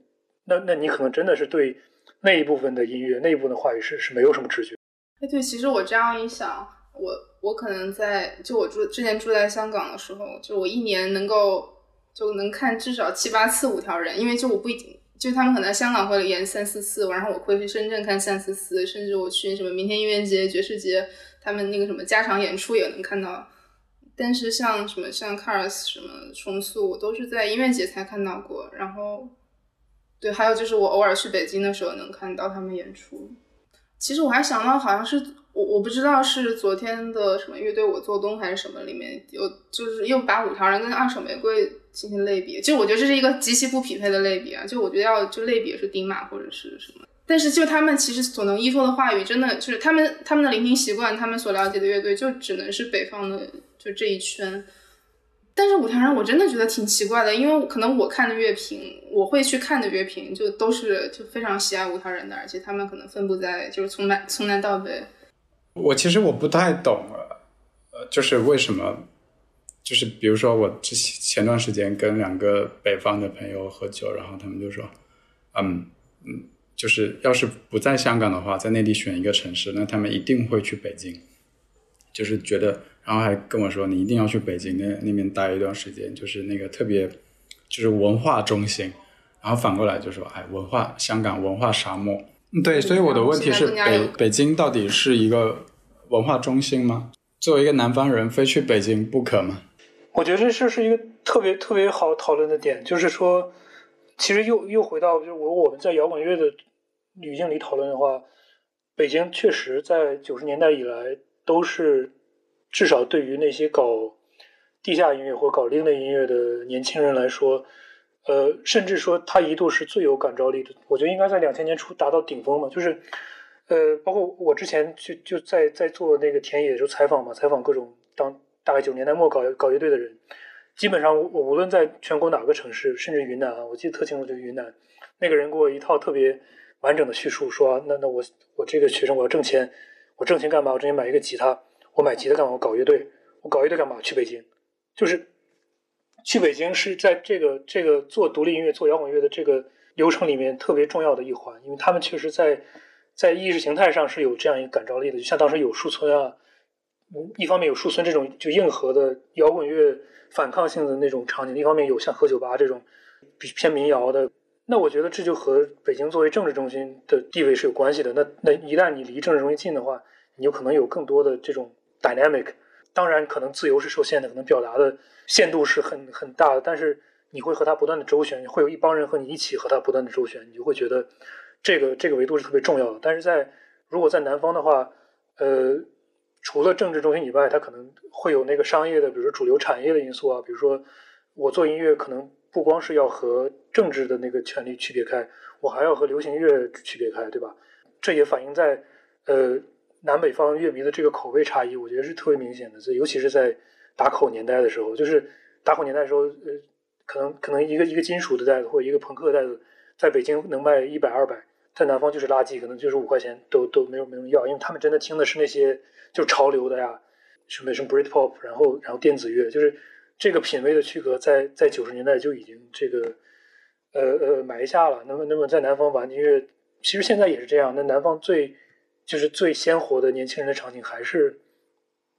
那那你可能真的是对那一部分的音乐、那一部分的话语是是没有什么直觉。哎，对，其实我这样一想，我我可能在就我住之前住在香港的时候，就我一年能够就能看至少七八次五条人，因为就我不一定。就他们可能香港会演三四次，然后我会去深圳看三四次，甚至我去什么明天音乐节、爵士节，他们那个什么加场演出也能看到。但是像什么像 Cars 什么重塑，我都是在音乐节才看到过。然后，对，还有就是我偶尔去北京的时候能看到他们演出。其实我还想到，好像是我我不知道是昨天的什么乐队我做东还是什么里面有，就是又把五条人跟二手玫瑰。进行类比，就我觉得这是一个极其不匹配的类比啊！就我觉得要就类比是丁马或者是什么，但是就他们其实所能依托的话语，真的就是他们他们的聆听习惯，他们所了解的乐队，就只能是北方的，就这一圈。但是五条人我真的觉得挺奇怪的，因为可能我看的乐评，我会去看的乐评就都是就非常喜爱五条人的，而且他们可能分布在就是从南从南到北。我其实我不太懂，呃，就是为什么，就是比如说我之前前段时间跟两个北方的朋友喝酒，然后他们就说，嗯嗯，就是要是不在香港的话，在内地选一个城市，那他们一定会去北京，就是觉得。然后还跟我说，你一定要去北京那那边待一段时间，就是那个特别，就是文化中心。然后反过来就说，哎，文化香港文化沙漠。对，所以我的问题是，北北京到底是一个文化中心吗？作为一个南方人，非去北京不可吗？我觉得这事是一个特别特别好讨论的点，就是说，其实又又回到，就是我我们在摇滚乐的语境里讨论的话，北京确实在九十年代以来都是。至少对于那些搞地下音乐或搞另类音乐的年轻人来说，呃，甚至说他一度是最有感召力的。我觉得应该在两千年初达到顶峰嘛。就是，呃，包括我之前就就在在做那个田野就采访嘛，采访各种当大概九十年代末搞搞乐队的人，基本上我无论在全国哪个城市，甚至云南啊，我记得特清楚，就是云南那个人给我一套特别完整的叙述，说那那我我这个学生我要挣钱，我挣钱干嘛？我挣钱买一个吉他。我买吉他干嘛？我搞乐队。我搞乐队干嘛？去北京，就是去北京是在这个这个做独立音乐、做摇滚乐的这个流程里面特别重要的一环，因为他们确实在在意识形态上是有这样一个感召力的。就像当时有树村啊，一方面有树村这种就硬核的摇滚乐反抗性的那种场景，一方面有像喝酒吧这种比偏民谣的。那我觉得这就和北京作为政治中心的地位是有关系的。那那一旦你离政治中心近的话，你有可能有更多的这种。dynamic，当然可能自由是受限的，可能表达的限度是很很大的，但是你会和他不断的周旋，会有一帮人和你一起和他不断的周旋，你就会觉得这个这个维度是特别重要的。但是在如果在南方的话，呃，除了政治中心以外，它可能会有那个商业的，比如说主流产业的因素啊，比如说我做音乐可能不光是要和政治的那个权利区别开，我还要和流行乐区别开，对吧？这也反映在呃。南北方乐迷的这个口味差异，我觉得是特别明显的。这尤其是在打口年代的时候，就是打口年代的时候，呃，可能可能一个一个金属的袋子或者一个朋克袋子，在北京能卖一百二百，在南方就是垃圾，可能就是五块钱都都没有没人要，因为他们真的听的是那些就潮流的呀，什么什么 Britpop，然后然后电子乐，就是这个品味的区隔，在在九十年代就已经这个呃呃埋下了。那么那么在南方玩音乐，其实现在也是这样。那南方最就是最鲜活的年轻人的场景，还是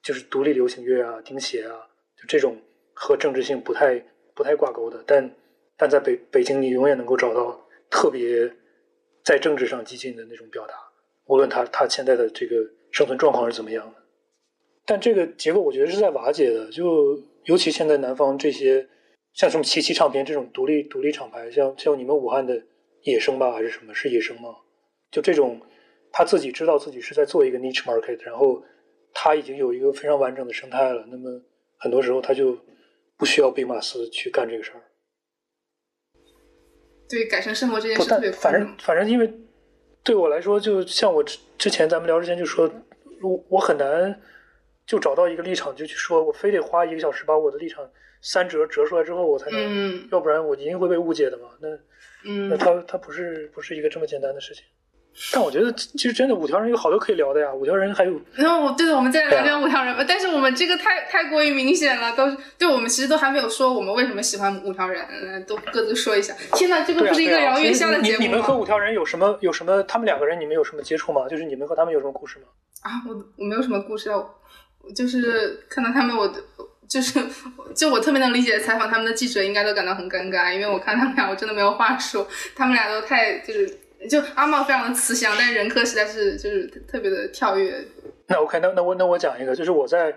就是独立流行乐啊、钉鞋啊，就这种和政治性不太不太挂钩的。但但在北北京，你永远能够找到特别在政治上激进的那种表达，无论他他现在的这个生存状况是怎么样的。但这个结构，我觉得是在瓦解的。就尤其现在南方这些，像什么七七唱片这种独立独立厂牌，像像你们武汉的野生吧，还是什么？是野生吗？就这种。他自己知道自己是在做一个 niche market，然后他已经有一个非常完整的生态了。那么很多时候他就不需要贝马斯去干这个事儿。对，改善生活这件事特别反正反正因为对我来说，就像我之之前咱们聊之前就说，我我很难就找到一个立场，就去说我非得花一个小时把我的立场三折折出来之后我才能，要不然我一定会被误解的嘛。那嗯，那他他不是不是一个这么简单的事情。但我觉得其实真的五条人有好多可以聊的呀，五条人还有。那我对的，我们再聊聊五条人吧。但是我们这个太太过于明显了，都对我们其实都还没有说我们为什么喜欢五条人，都各自说一下。天呐，这个不是一个聊月下的节目你们和五条人有什么有什么？他们两个人你们有什么接触吗？就是你们和他们有什么故事吗？啊，我我没有什么故事，就是看到他们，我就是就我特别能理解采访他们的记者应该都感到很尴尬，因为我看他们俩我真的没有话说，他们俩都太就是。就阿茂非常的慈祥，但是任科实在是就是特别的跳跃。那 OK，那那我那我讲一个，就是我在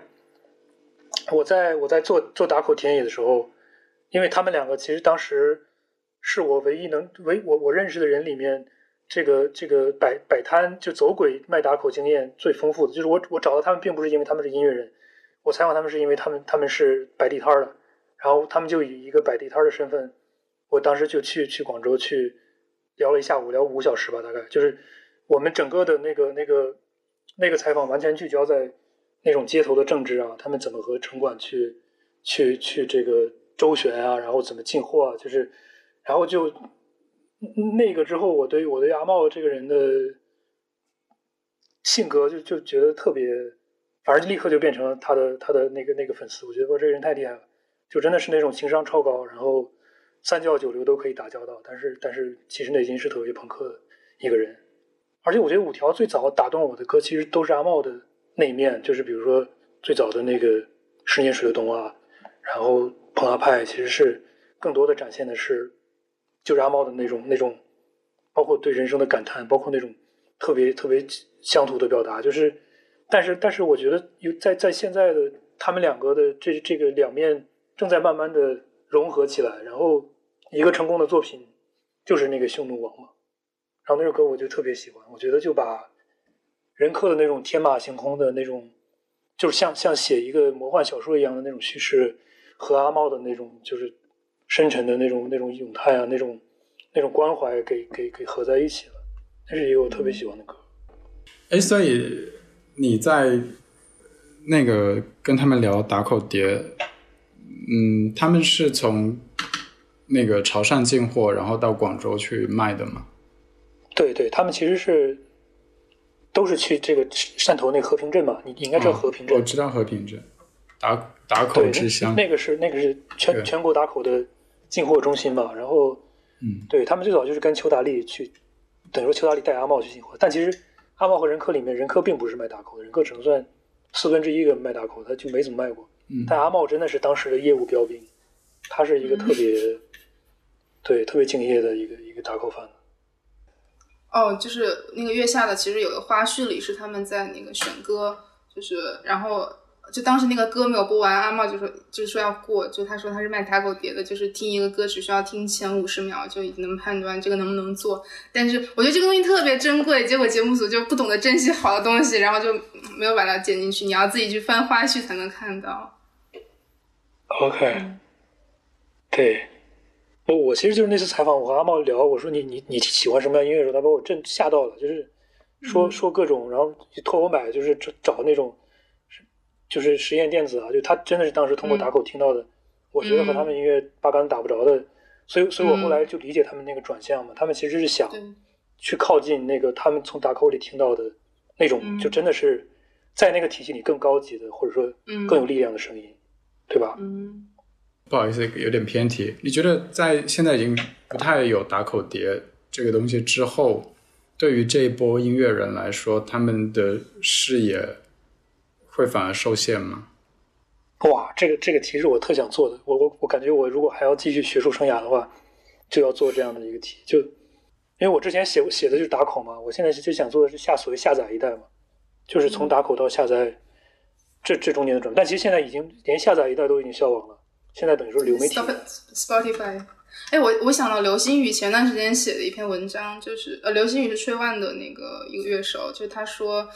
我在我在做做打口田野的时候，因为他们两个其实当时是我唯一能唯我我认识的人里面，这个这个摆摆摊就走鬼卖打口经验最丰富的。就是我我找到他们，并不是因为他们是音乐人，我采访他们是因为他们他们是摆地摊的，然后他们就以一个摆地摊的身份，我当时就去去广州去。聊了一下午，聊五小时吧，大概就是我们整个的那个、那个、那个采访完全聚焦在那种街头的政治啊，他们怎么和城管去去去这个周旋啊，然后怎么进货啊，就是然后就那个之后，我对我对阿茂这个人的性格就就觉得特别，反正立刻就变成了他的他的那个那个粉丝。我觉得我这个人太厉害了，就真的是那种情商超高，然后三教九流都可以打交道，但是但是其实内心是特别朋克的一个人。而且我觉得五条最早打动我的歌，其实都是阿茂的那一面，就是比如说最早的那个《十年水的冬》啊，然后《澎湃派》，其实是更多的展现的是就是阿茂的那种那种，包括对人生的感叹，包括那种特别特别乡土的表达。就是，但是但是我觉得有在在现在的他们两个的这这个两面正在慢慢的融合起来，然后一个成功的作品就是那个《匈奴王》嘛。然后那首歌我就特别喜欢，我觉得就把任克的那种天马行空的那种，就是像像写一个魔幻小说一样的那种叙事，和阿茂的那种就是深沉的那种那种咏叹啊，那种那种关怀给给给合在一起了，那是一个我特别喜欢的歌。哎，所以你在那个跟他们聊打口碟，嗯，他们是从那个潮汕进货，然后到广州去卖的吗？对对，他们其实是都是去这个汕头那个和平镇嘛，你应该知道和平镇。我知道和平镇，打打口之乡。那个是那个是全全国打口的进货中心嘛。然后，嗯，对他们最早就是跟邱达利去，等于说邱达利带阿茂去进货。但其实阿茂和任科里面，任科并不是卖打口的，任科只能算四分之一个卖打口，他就没怎么卖过。嗯，但阿茂真的是当时的业务标兵，他是一个特别对特别敬业的一个一个打口贩。哦，就是那个月下的，其实有个花絮里是他们在那个选歌，就是然后就当时那个歌没有播完，阿茂就说就是说要过，就他说他是卖打狗碟的，就是听一个歌只需要听前五十秒就已经能判断这个能不能做。但是我觉得这个东西特别珍贵，结果节目组就不懂得珍惜好的东西，然后就没有把它剪进去，你要自己去翻花絮才能看到。OK，对。我我其实就是那次采访，我和阿茂聊，我说你你你喜欢什么样音乐的时候，他把我震吓到了，就是说说各种，然后托我买，就是找找那种，就是实验电子啊，就他真的是当时通过打口听到的，我觉得和他们音乐八竿子打不着的，所以所以我后来就理解他们那个转向嘛，他们其实是想去靠近那个他们从打口里听到的那种，就真的是在那个体系里更高级的，或者说更有力量的声音，对吧？嗯。不好意思，有点偏题。你觉得在现在已经不太有打口碟这个东西之后，对于这一波音乐人来说，他们的视野会反而受限吗？哇，这个这个题是我特想做的。我我我感觉我如果还要继续学术生涯的话，就要做这样的一个题。就因为我之前写写的就是打口嘛，我现在就想做的是下所谓下载一代嘛，就是从打口到下载这这中间的转变。但其实现在已经连下载一代都已经消亡了。现在等于说流媒体，Spotify。哎，我我想到刘星宇前段时间写的一篇文章，就是呃，刘星宇是吹万的那个一个乐手，就他说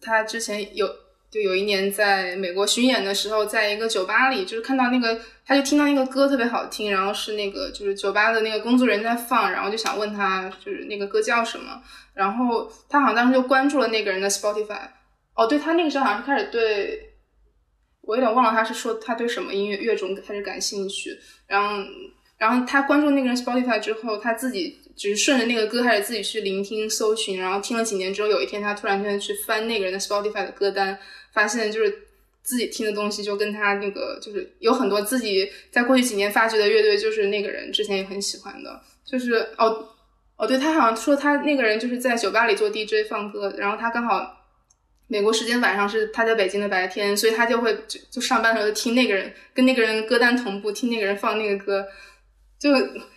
他之前有就有一年在美国巡演的时候，在一个酒吧里，就是看到那个他就听到那个歌特别好听，然后是那个就是酒吧的那个工作人员在放，然后就想问他就是那个歌叫什么，然后他好像当时就关注了那个人的 Spotify。哦，对他那个时候好像是开始对。我有点忘了他是说他对什么音乐乐种开始感兴趣，然后，然后他关注那个人 Spotify 之后，他自己只是顺着那个歌开始自己去聆听搜寻，然后听了几年之后，有一天他突然间去翻那个人的 Spotify 的歌单，发现就是自己听的东西就跟他那个就是有很多自己在过去几年发掘的乐队，就是那个人之前也很喜欢的，就是哦哦，对他好像说他那个人就是在酒吧里做 DJ 放歌，然后他刚好。美国时间晚上是他在北京的白天，所以他就会就就上班的时候就听那个人跟那个人歌单同步，听那个人放那个歌，就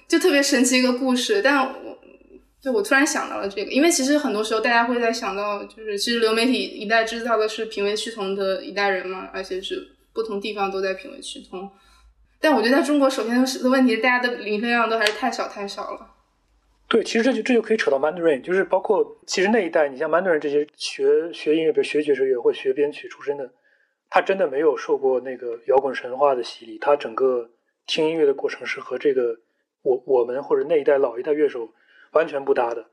就特别神奇一个故事。但我就我突然想到了这个，因为其实很多时候大家会在想到，就是其实流媒体一代制造的是品味趋同的一代人嘛，而且是不同地方都在品味趋同。但我觉得在中国，首先的问题是大家的聆听量都还是太少太少了。对，其实这就这就可以扯到 Mandarin，就是包括其实那一代，你像 Mandarin 这些学学音乐，比如学爵士乐或学编曲出身的，他真的没有受过那个摇滚神话的洗礼，他整个听音乐的过程是和这个我我们或者那一代老一代乐手完全不搭的。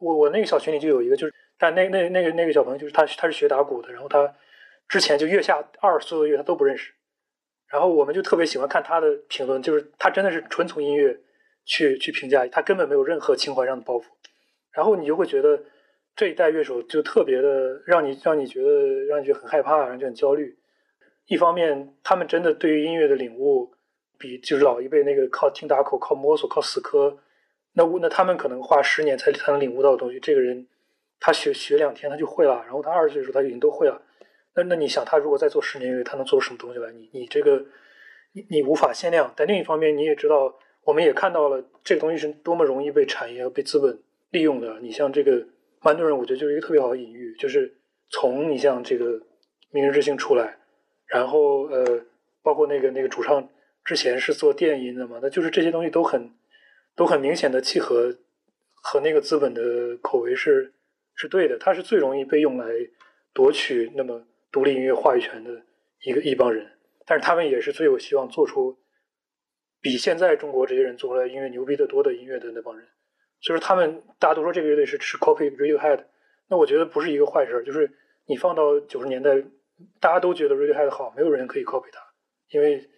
我我那个小群里就有一个，就是但那那那个那个小朋友就是他他是学打鼓的，然后他之前就月下二所有的乐他都不认识，然后我们就特别喜欢看他的评论，就是他真的是纯从音乐去去评价，他根本没有任何情怀上的包袱，然后你就会觉得这一代乐手就特别的让你让你觉得让你觉得很害怕，让你觉得很焦虑。一方面，他们真的对于音乐的领悟比就是老一辈那个靠听打口、靠摸索、靠死磕，那那他们可能花十年才才能领悟到的东西，这个人他学学两天他就会了，然后他二十岁的时候他已经都会了。那那你想，他如果再做十年音乐，他能做出什么东西来？你你这个你你无法限量。但另一方面，你也知道，我们也看到了这个东西是多么容易被产业和被资本利用的。你像这个曼多人，我觉得就是一个特别好的隐喻，就是从你像这个明日之星出来。然后呃，包括那个那个主唱之前是做电音的嘛，那就是这些东西都很都很明显的契合和那个资本的口味是是对的，它是最容易被用来夺取那么独立音乐话语权的一个一帮人，但是他们也是最有希望做出比现在中国这些人做出来音乐牛逼的多的音乐的那帮人，所以说他们大家都说这个乐队是是 copy Radiohead，那我觉得不是一个坏事，就是你放到九十年代。大家都觉得 Radiohead 好，没有人可以 copy 它，因为，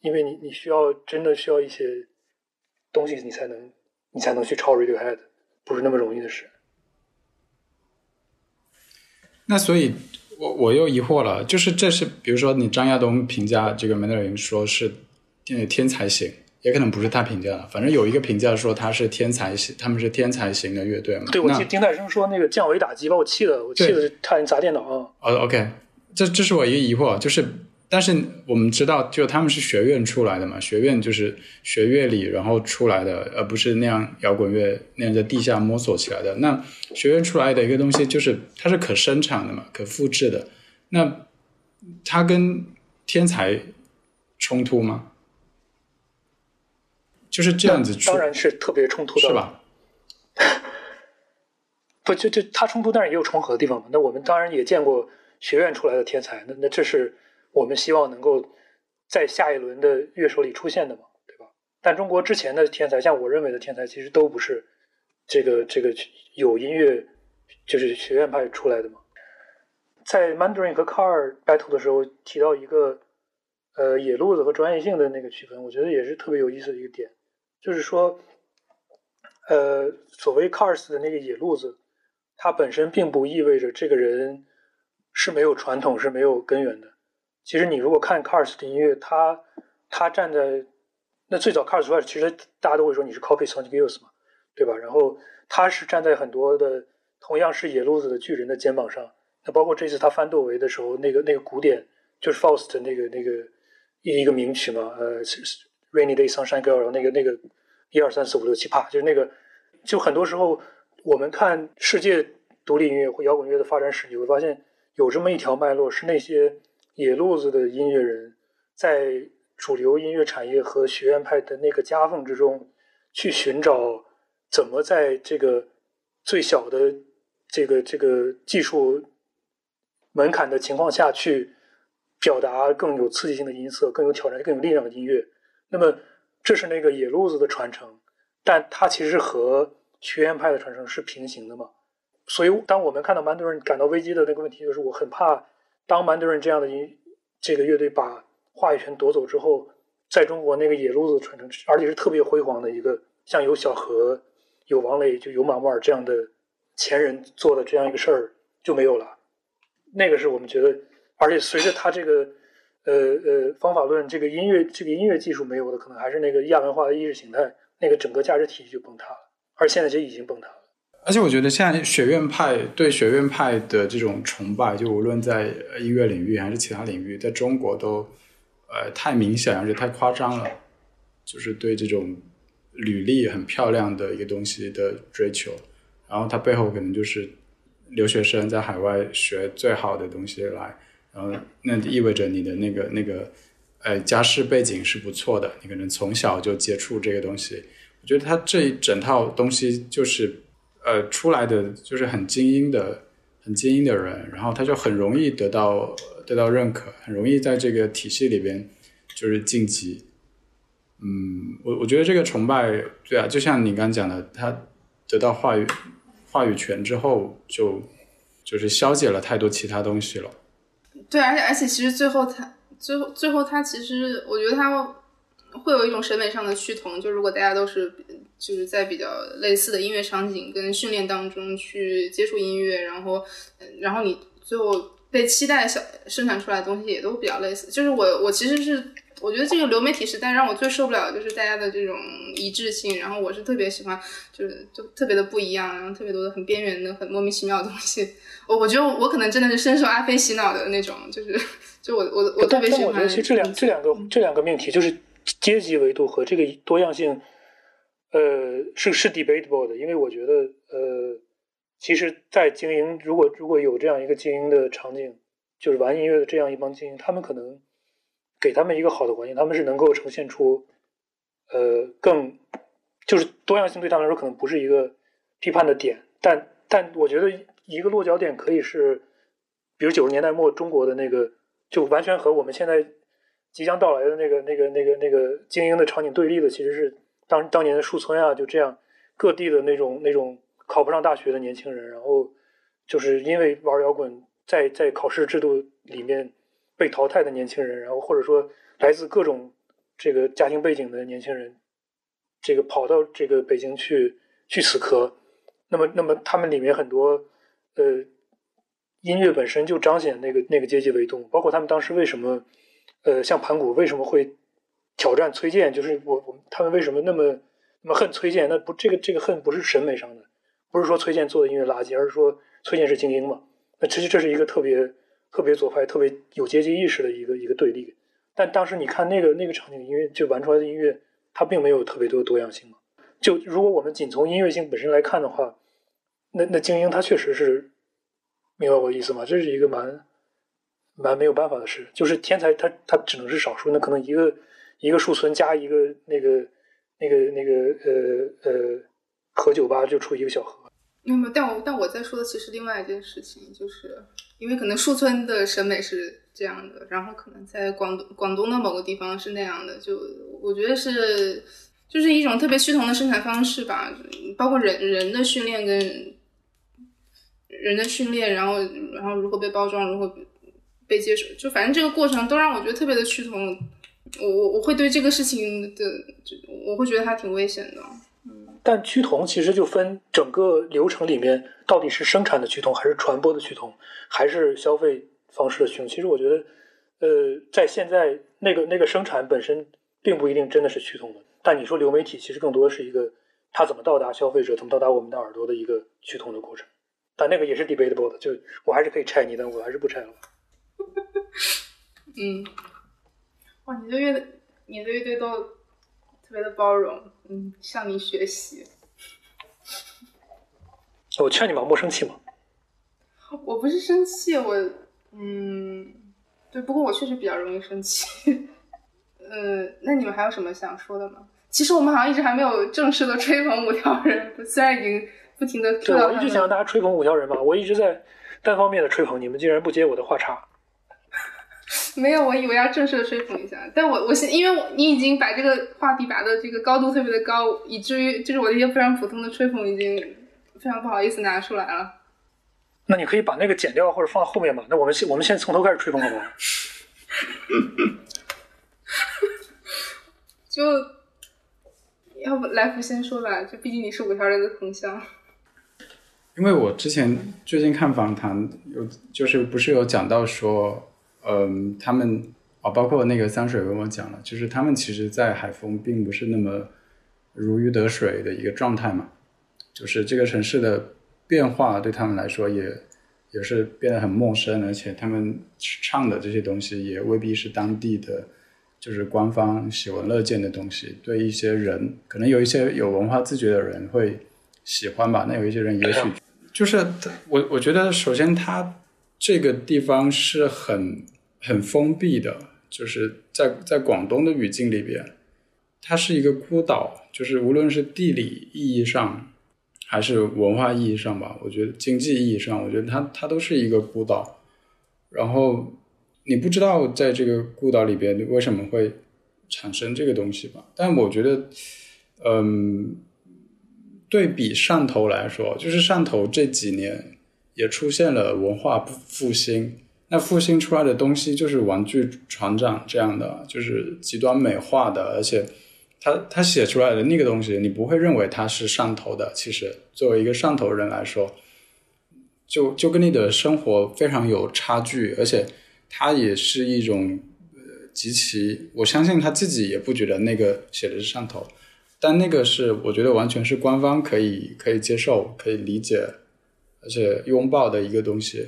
因为你你需要真的需要一些东西，你才能你才能去超 Radiohead，不是那么容易的事。那所以，我我又疑惑了，就是这是比如说你张亚东评价这个 Mandarin 说是天天才型，也可能不是他评价的，反正有一个评价说他是天才型，他们是天才型的乐队嘛。对，我记丁太生说那个降维打击把我气的，我气的差点砸电脑。哦，OK。这这是我一个疑惑，就是，但是我们知道，就他们是学院出来的嘛，学院就是学乐理，然后出来的，而不是那样摇滚乐那样在地下摸索起来的。那学院出来的一个东西，就是它是可生产的嘛，可复制的。那它跟天才冲突吗？就是这样子，当然是特别冲突的，是吧？不，就就它冲突，但是也有重合的地方嘛。那我们当然也见过。学院出来的天才，那那这是我们希望能够在下一轮的乐手里出现的嘛，对吧？但中国之前的天才，像我认为的天才，其实都不是这个这个有音乐就是学院派出来的嘛。在 Mandarin 和 Car battle 的时候提到一个呃野路子和专业性的那个区分，我觉得也是特别有意思的一个点，就是说呃所谓 Cars 的那个野路子，它本身并不意味着这个人。是没有传统，是没有根源的。其实你如果看 Cars 的音乐，他他站在那最早 Cars 出来，其实大家都会说你是 copy Sonic Youth 嘛，对吧？然后他是站在很多的同样是野路子的巨人的肩膀上。那包括这次他翻窦唯的时候，那个那个古典就是 Faust 那个那个一一个名曲嘛，呃，Rainy Day Sunshine Girl，然后那个那个一二三四五六七，啪，就是那个。就很多时候我们看世界独立音乐或摇滚乐的发展史，你会发现。有这么一条脉络，是那些野路子的音乐人，在主流音乐产业和学院派的那个夹缝之中，去寻找怎么在这个最小的这个这个技术门槛的情况下去表达更有刺激性的音色、更有挑战、更有力量的音乐。那么，这是那个野路子的传承，但它其实和学院派的传承是平行的嘛？所以，当我们看到曼德人感到危机的那个问题，就是我很怕，当曼德人这样的音这个乐队把话语权夺走之后，在中国那个野路子传承，而且是特别辉煌的一个，像有小何、有王磊、就有马木尔这样的前人做的这样一个事儿就没有了。那个是我们觉得，而且随着他这个呃呃方法论，这个音乐这个音乐技术没有的，可能还是那个亚文化的意识形态，那个整个价值体系就崩塌了。而现在其实已经崩塌了。而且我觉得现在学院派对学院派的这种崇拜，就无论在音乐领域还是其他领域，在中国都呃太明显，而且太夸张了。就是对这种履历很漂亮的一个东西的追求，然后它背后可能就是留学生在海外学最好的东西来，然后那意味着你的那个那个呃家世背景是不错的，你可能从小就接触这个东西。我觉得他这一整套东西就是。呃，出来的就是很精英的、很精英的人，然后他就很容易得到得到认可，很容易在这个体系里边就是晋级。嗯，我我觉得这个崇拜，对啊，就像你刚讲的，他得到话语话语权之后，就就是消解了太多其他东西了。对，而且而且其实最后他最后最后他其实我觉得他会有一种审美上的趋同，就如果大家都是就是在比较类似的音乐场景跟训练当中去接触音乐，然后然后你最后被期待小生产出来的东西也都比较类似。就是我我其实是我觉得这个流媒体时代让我最受不了的就是大家的这种一致性，然后我是特别喜欢就是就特别的不一样，然后特别多的很边缘的很莫名其妙的东西。我我觉得我可能真的是深受阿飞洗脑的那种，就是就我我我特别喜欢。但我觉得其实这两这两个这两个命题就是阶级维度和这个多样性，呃，是是 debatable 的，因为我觉得呃，其实，在经营如果如果有这样一个经营的场景，就是玩音乐的这样一帮精英，他们可能给他们一个好的环境，他们是能够呈现出呃更就是多样性对他们来说可能不是一个批判的点，但但我觉得。一个落脚点可以是，比如九十年代末中国的那个，就完全和我们现在即将到来的那个、那个、那个、那个精英的场景对立的，其实是当当年的树村啊，就这样各地的那种那种考不上大学的年轻人，然后就是因为玩摇滚，在在考试制度里面被淘汰的年轻人，然后或者说来自各种这个家庭背景的年轻人，这个跑到这个北京去去死磕，那么那么他们里面很多。呃，音乐本身就彰显那个那个阶级维度，包括他们当时为什么，呃，像盘古为什么会挑战崔健，就是我我他们为什么那么那么恨崔健？那不这个这个恨不是审美上的，不是说崔健做的音乐垃圾，而是说崔健是精英嘛？那其实这是一个特别特别左派、特别有阶级意识的一个一个对立。但当时你看那个那个场景音乐，就玩出来的音乐，它并没有特别多多样性嘛。就如果我们仅从音乐性本身来看的话。那那精英他确实是，明白我意思吗？这是一个蛮蛮没有办法的事，就是天才他他只能是少数，那可能一个一个树村加一个那个那个那个呃呃河酒吧就出一个小河。没有，但我但我在说的其实另外一件事情，就是因为可能树村的审美是这样的，然后可能在广东广东的某个地方是那样的，就我觉得是就是一种特别趋同的生产方式吧，包括人人的训练跟。人的训练，然后，然后如何被包装，如何被接受，就反正这个过程都让我觉得特别的趋同。我我我会对这个事情的，就我会觉得它挺危险的。但趋同其实就分整个流程里面到底是生产的趋同，还是传播的趋同，还是消费方式的趋同。其实我觉得，呃，在现在那个那个生产本身并不一定真的是趋同的。但你说流媒体，其实更多是一个它怎么到达消费者，怎么到达我们的耳朵的一个趋同的过程。但那个也是 debatable 的，就我还是可以拆你，但我还是不拆了。嗯，哇，你这乐队，你的乐队都特别的包容，嗯，向你学习。我劝你嘛，莫生气嘛。我不是生气，我，嗯，对，不过我确实比较容易生气。嗯，那你们还有什么想说的吗？其实我们好像一直还没有正式的吹捧五条人，虽然已经。不停的对，我一直想让大家吹捧五条人嘛，我一直在单方面的吹捧，你们竟然不接我的话茬。没有，我以为要正式的吹捧一下，但我我现因为你已经把这个话题拔的这个高度特别的高，以至于就是我一些非常普通的吹捧已经非常不好意思拿出来了。那你可以把那个剪掉或者放到后面嘛？那我们先我们现在从头开始吹捧好不好？就要不来福先说吧，就毕竟你是五条人的同乡。因为我之前最近看访谈，有就是不是有讲到说，嗯，他们啊，包括那个三水跟我讲了，就是他们其实，在海丰并不是那么如鱼得水的一个状态嘛，就是这个城市的变化对他们来说也也是变得很陌生，而且他们唱的这些东西也未必是当地的，就是官方喜闻乐见的东西，对一些人，可能有一些有文化自觉的人会喜欢吧，那有一些人也许。就是我，我觉得首先它这个地方是很很封闭的，就是在在广东的语境里边，它是一个孤岛，就是无论是地理意义上还是文化意义上吧，我觉得经济意义上，我觉得它它都是一个孤岛。然后你不知道在这个孤岛里边为什么会产生这个东西吧？但我觉得，嗯。对比汕头来说，就是汕头这几年也出现了文化复兴，那复兴出来的东西就是玩具船长这样的，就是极端美化的，而且他他写出来的那个东西，你不会认为他是上头的。其实作为一个上头人来说，就就跟你的生活非常有差距，而且他也是一种呃极其，我相信他自己也不觉得那个写的是上头，但那个是我觉得完全是官方可以可以接受、可以理解，而且拥抱的一个东西。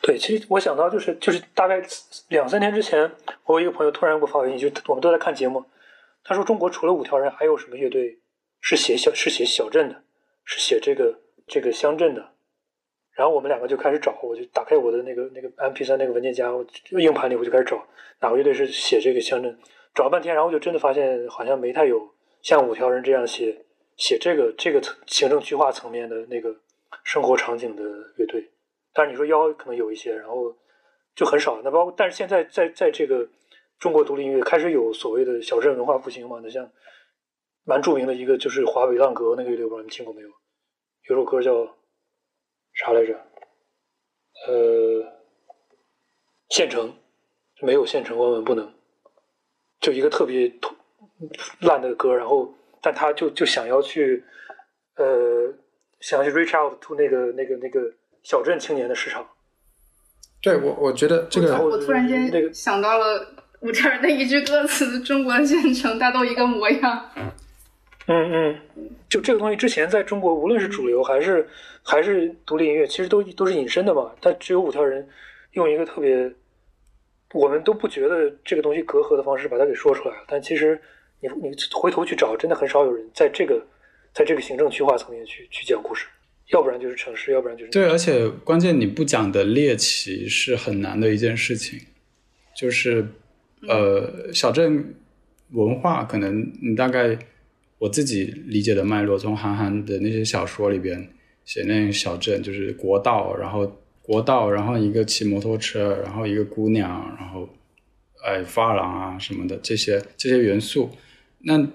对，其实我想到就是就是大概两三天之前，我有一个朋友突然给我发微信，就我们都在看节目，他说中国除了五条人，还有什么乐队是写小是写小镇的，是写这个这个乡镇的。然后我们两个就开始找，我就打开我的那个那个 M P 三那个文件夹，我硬盘里我就开始找哪个乐队是写这个乡镇，找了半天，然后就真的发现好像没太有像五条人这样写写这个这个行政区划层面的那个生活场景的乐队。但是你说腰可能有一些，然后就很少。那包括，但是现在在在这个中国独立音乐开始有所谓的小镇文化复兴嘛？那像蛮著名的一个就是华北浪格那个乐队，不知道你听过没有？有首歌叫啥来着？呃，县城没有县城万万不能，就一个特别烂的歌。然后，但他就就想要去呃，想要去 reach out to 那个那个那个。小镇青年的市场，对我，我觉得这个，我突然间想到了五条人的一句歌词：“中国的县城大都一个模样。”嗯嗯，就这个东西之前在中国，无论是主流还是还是独立音乐，其实都都是隐身的嘛。但只有五条人用一个特别我们都不觉得这个东西隔阂的方式把它给说出来了。但其实你你回头去找，真的很少有人在这个在这个行政区划层面去去讲故事。要不然就是城市，要不然就是对，而且关键你不讲的猎奇是很难的一件事情，就是呃小镇文化可能你大概我自己理解的脉络，从韩寒的那些小说里边写那小镇，就是国道，然后国道，然后一个骑摩托车，然后一个姑娘，然后哎发廊啊什么的这些这些元素，那。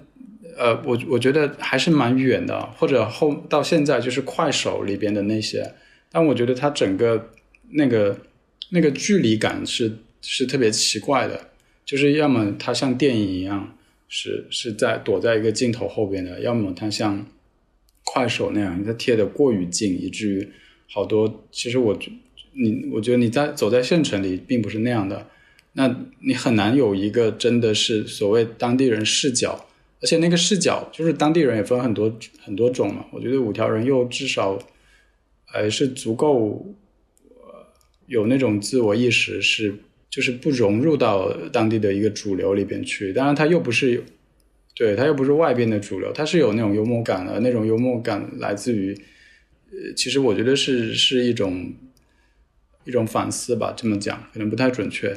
呃，我我觉得还是蛮远的，或者后到现在就是快手里边的那些，但我觉得它整个那个那个距离感是是特别奇怪的，就是要么它像电影一样是是在躲在一个镜头后边的，要么它像快手那样，它贴的过于近，以至于好多其实我你我觉得你在走在县城里并不是那样的，那你很难有一个真的是所谓当地人视角。而且那个视角，就是当地人也分很多很多种嘛。我觉得五条人又至少，还是足够，呃，有那种自我意识，是就是不融入到当地的一个主流里边去。当然，他又不是，对他又不是外边的主流，他是有那种幽默感的。那种幽默感来自于，呃，其实我觉得是是一种一种反思吧。这么讲可能不太准确。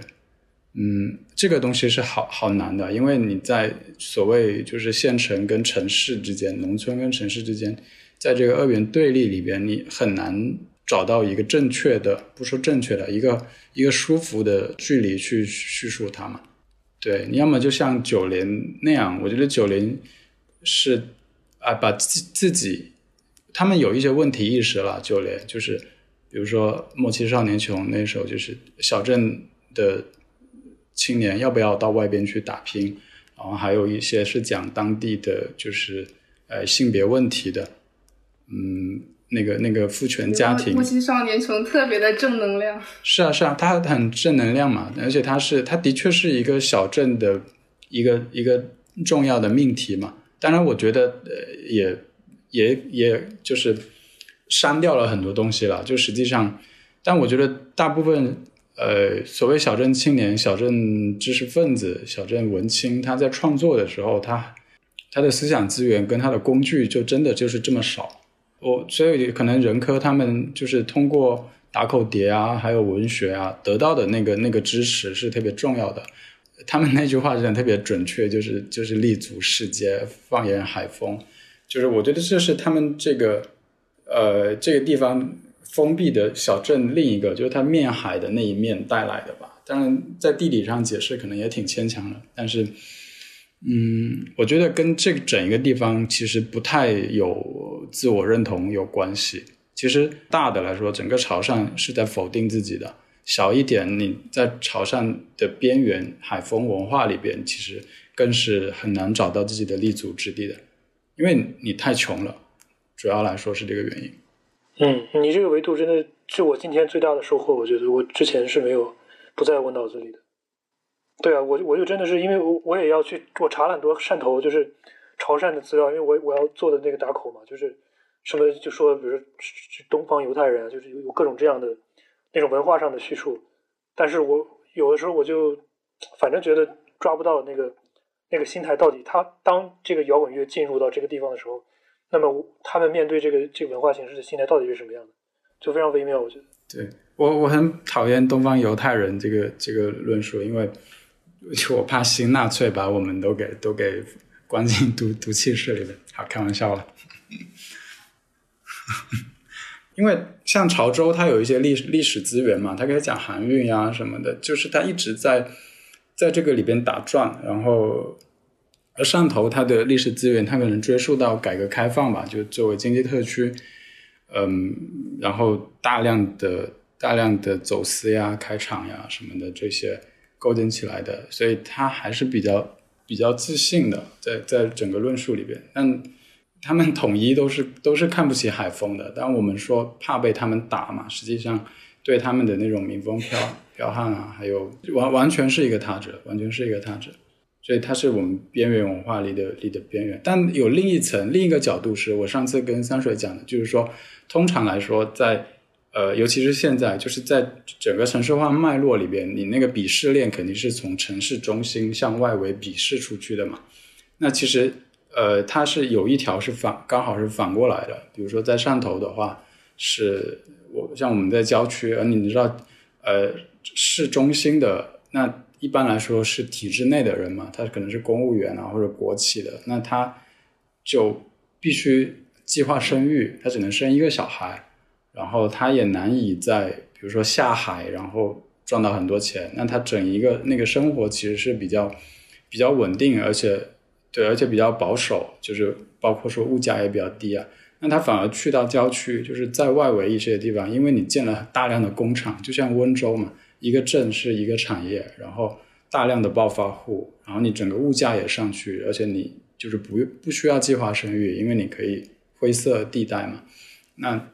嗯，这个东西是好好难的，因为你在所谓就是县城跟城市之间，农村跟城市之间，在这个二元对立里边，你很难找到一个正确的，不说正确的，一个一个舒服的距离去叙述它嘛。对，你要么就像九连那样，我觉得九连是啊，把自自己他们有一些问题意识了。九连就是，比如说《莫欺少年穷》那首，就是小镇的。青年要不要到外边去打拼？然后还有一些是讲当地的，就是呃性别问题的，嗯，那个那个父权家庭。夫妻少年穷特别的正能量。是啊是啊，他很正能量嘛，而且他是他的确是一个小镇的一个一个重要的命题嘛。当然，我觉得呃也也也就是删掉了很多东西了。就实际上，但我觉得大部分。呃，所谓小镇青年、小镇知识分子、小镇文青，他在创作的时候，他他的思想资源跟他的工具就真的就是这么少。我所以可能任科他们就是通过打口碟啊，还有文学啊得到的那个那个知识是特别重要的。他们那句话真的特别准确，就是就是立足世界，放眼海风。就是我觉得这是他们这个呃这个地方。封闭的小镇，另一个就是它面海的那一面带来的吧。当然，在地理上解释可能也挺牵强的，但是，嗯，我觉得跟这整一个地方其实不太有自我认同有关系。其实大的来说，整个潮汕是在否定自己的；小一点，你在潮汕的边缘海风文化里边，其实更是很难找到自己的立足之地的，因为你太穷了。主要来说是这个原因。嗯，你这个维度真的是我今天最大的收获。我觉得我之前是没有不在我脑子里的。对啊，我我就真的是因为我我也要去，我查了很多汕头就是潮汕的资料，因为我我要做的那个打口嘛，就是什么就说，比如说东方犹太人，就是有有各种这样的那种文化上的叙述。但是我有的时候我就反正觉得抓不到那个那个心态到底，他当这个摇滚乐进入到这个地方的时候。那么他们面对这个这个文化形式的心态到底是什么样的？就非常微妙，我觉得。对我我很讨厌东方犹太人这个这个论述，因为我怕新纳粹把我们都给都给关进毒毒气室里面。好，开玩笑了。因为像潮州，它有一些历史历史资源嘛，它可以讲韩运呀什么的，就是它一直在在这个里边打转，然后。而汕头它的历史资源，它可能追溯到改革开放吧，就作为经济特区，嗯，然后大量的大量的走私呀、开厂呀什么的这些构建起来的，所以它还是比较比较自信的，在在整个论述里边。但他们统一都是都是看不起海风的，但我们说怕被他们打嘛，实际上对他们的那种民风剽剽悍啊，还有完完全是一个他者，完全是一个他者。所以它是我们边缘文化里的里的边缘，但有另一层另一个角度，是我上次跟三水讲的，就是说，通常来说，在呃，尤其是现在，就是在整个城市化脉络里边，你那个鄙视链肯定是从城市中心向外围鄙视出去的嘛。那其实呃，它是有一条是反，刚好是反过来的。比如说在汕头的话，是我像我们在郊区，而你知道，呃，市中心的那。一般来说是体制内的人嘛，他可能是公务员啊或者国企的，那他就必须计划生育，他只能生一个小孩，然后他也难以在比如说下海，然后赚到很多钱。那他整一个那个生活其实是比较比较稳定，而且对，而且比较保守，就是包括说物价也比较低啊。那他反而去到郊区，就是在外围一些地方，因为你建了大量的工厂，就像温州嘛。一个镇是一个产业，然后大量的暴发户，然后你整个物价也上去，而且你就是不不需要计划生育，因为你可以灰色地带嘛。那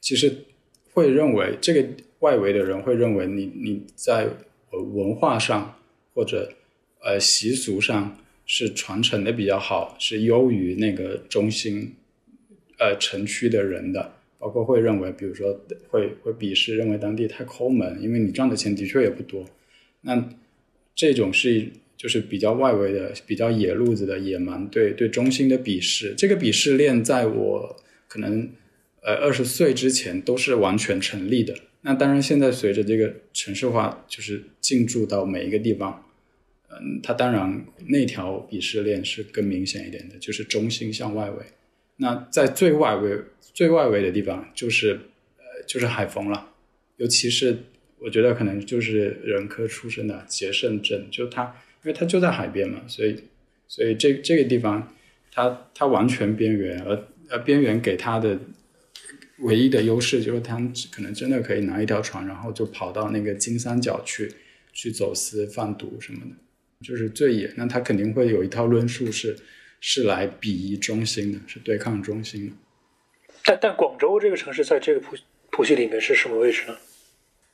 其实会认为这个外围的人会认为你你在文化上或者呃习俗上是传承的比较好，是优于那个中心呃城区的人的。包括会认为，比如说会会鄙视，认为当地太抠门，因为你赚的钱的确也不多。那这种是就是比较外围的、比较野路子的野蛮对对中心的鄙视。这个鄙视链在我可能呃二十岁之前都是完全成立的。那当然，现在随着这个城市化就是进驻到每一个地方，嗯，它当然那条鄙视链是更明显一点的，就是中心向外围。那在最外围。最外围的地方就是，呃，就是海丰了，尤其是我觉得可能就是人科出身的捷胜镇，就它，因为它就在海边嘛，所以，所以这这个地方，它它完全边缘，而而边缘给它的唯一的优势就是它可能真的可以拿一条船，然后就跑到那个金三角去去走私贩毒什么的，就是最野。那它肯定会有一套论述是是来鄙夷中心的，是对抗中心的。但但广州这个城市在这个谱谱系里面是什么位置呢？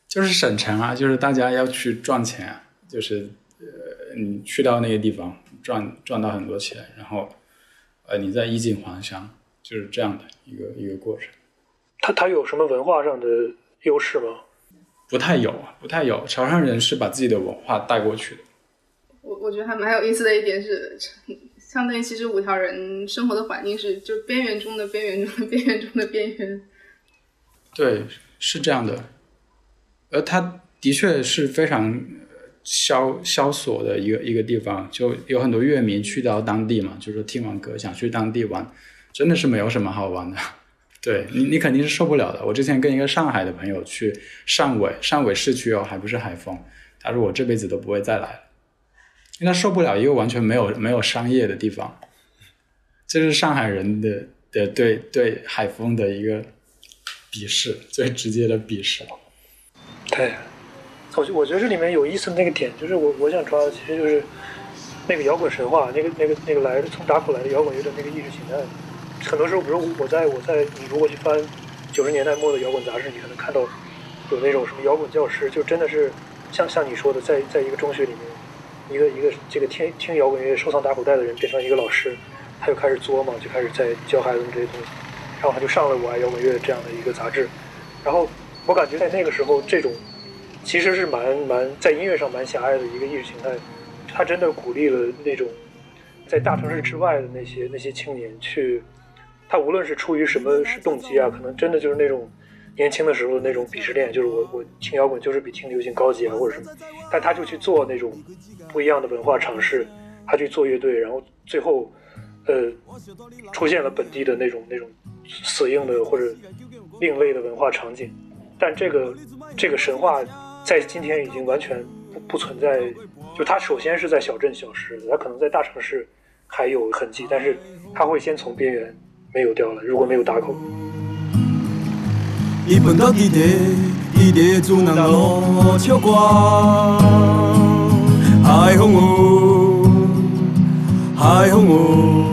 就是省城啊，就是大家要去赚钱，就是呃，你去到那个地方赚赚到很多钱，然后呃，你再衣锦还乡，就是这样的一个一个过程。它它有什么文化上的优势吗？不太有，不太有。潮汕人是把自己的文化带过去的。我我觉得还蛮有意思的一点是。相当于其实五条人生活的环境是就边缘中的边缘中的边缘中的边缘。对，是这样的。而它的确是非常萧萧索的一个一个地方，就有很多乐迷去到当地嘛，就是听完歌想去当地玩，真的是没有什么好玩的。对你，你肯定是受不了的。我之前跟一个上海的朋友去汕尾，汕尾市区哦，还不是海丰，他说我这辈子都不会再来。因为他受不了一个完全没有没有商业的地方，这是上海人的的对对海风的一个鄙视，最直接的鄙视。对，我我觉得这里面有意思的那个点，就是我我想抓的其实就是那个摇滚神话，那个那个那个来从打鼓来的摇滚乐的那个意识形态。很多时候，比如我在我在你如果去翻九十年代末的摇滚杂志，你可能看到有那种什么摇滚教师，就真的是像像你说的，在在一个中学里面，一个一个这个听听摇滚乐、收藏打鼓袋的人变成一个老师，他就开始作嘛，就开始在教孩子们这些东西，然后他就上了《我爱摇滚乐》这样的一个杂志，然后我感觉在那个时候，这种其实是蛮蛮在音乐上蛮狭隘的一个意识形态，他真的鼓励了那种在大城市之外的那些那些青年去。他无论是出于什么是动机啊，可能真的就是那种年轻的时候那种鄙视链，就是我我听摇滚就是比听流行高级啊，或者什么。但他就去做那种不一样的文化尝试，他去做乐队，然后最后呃出现了本地的那种那种死硬的或者另类的文化场景。但这个这个神话在今天已经完全不不存在，就他首先是在小镇消失，的，他可能在大城市还有痕迹，但是他会先从边缘。没有掉了，如果没有打口。伊奔到伊地，伊在主人路唱歌，海风雨，海风雨，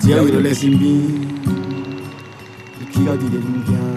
只要伊在身边，伊去到伫咧物件。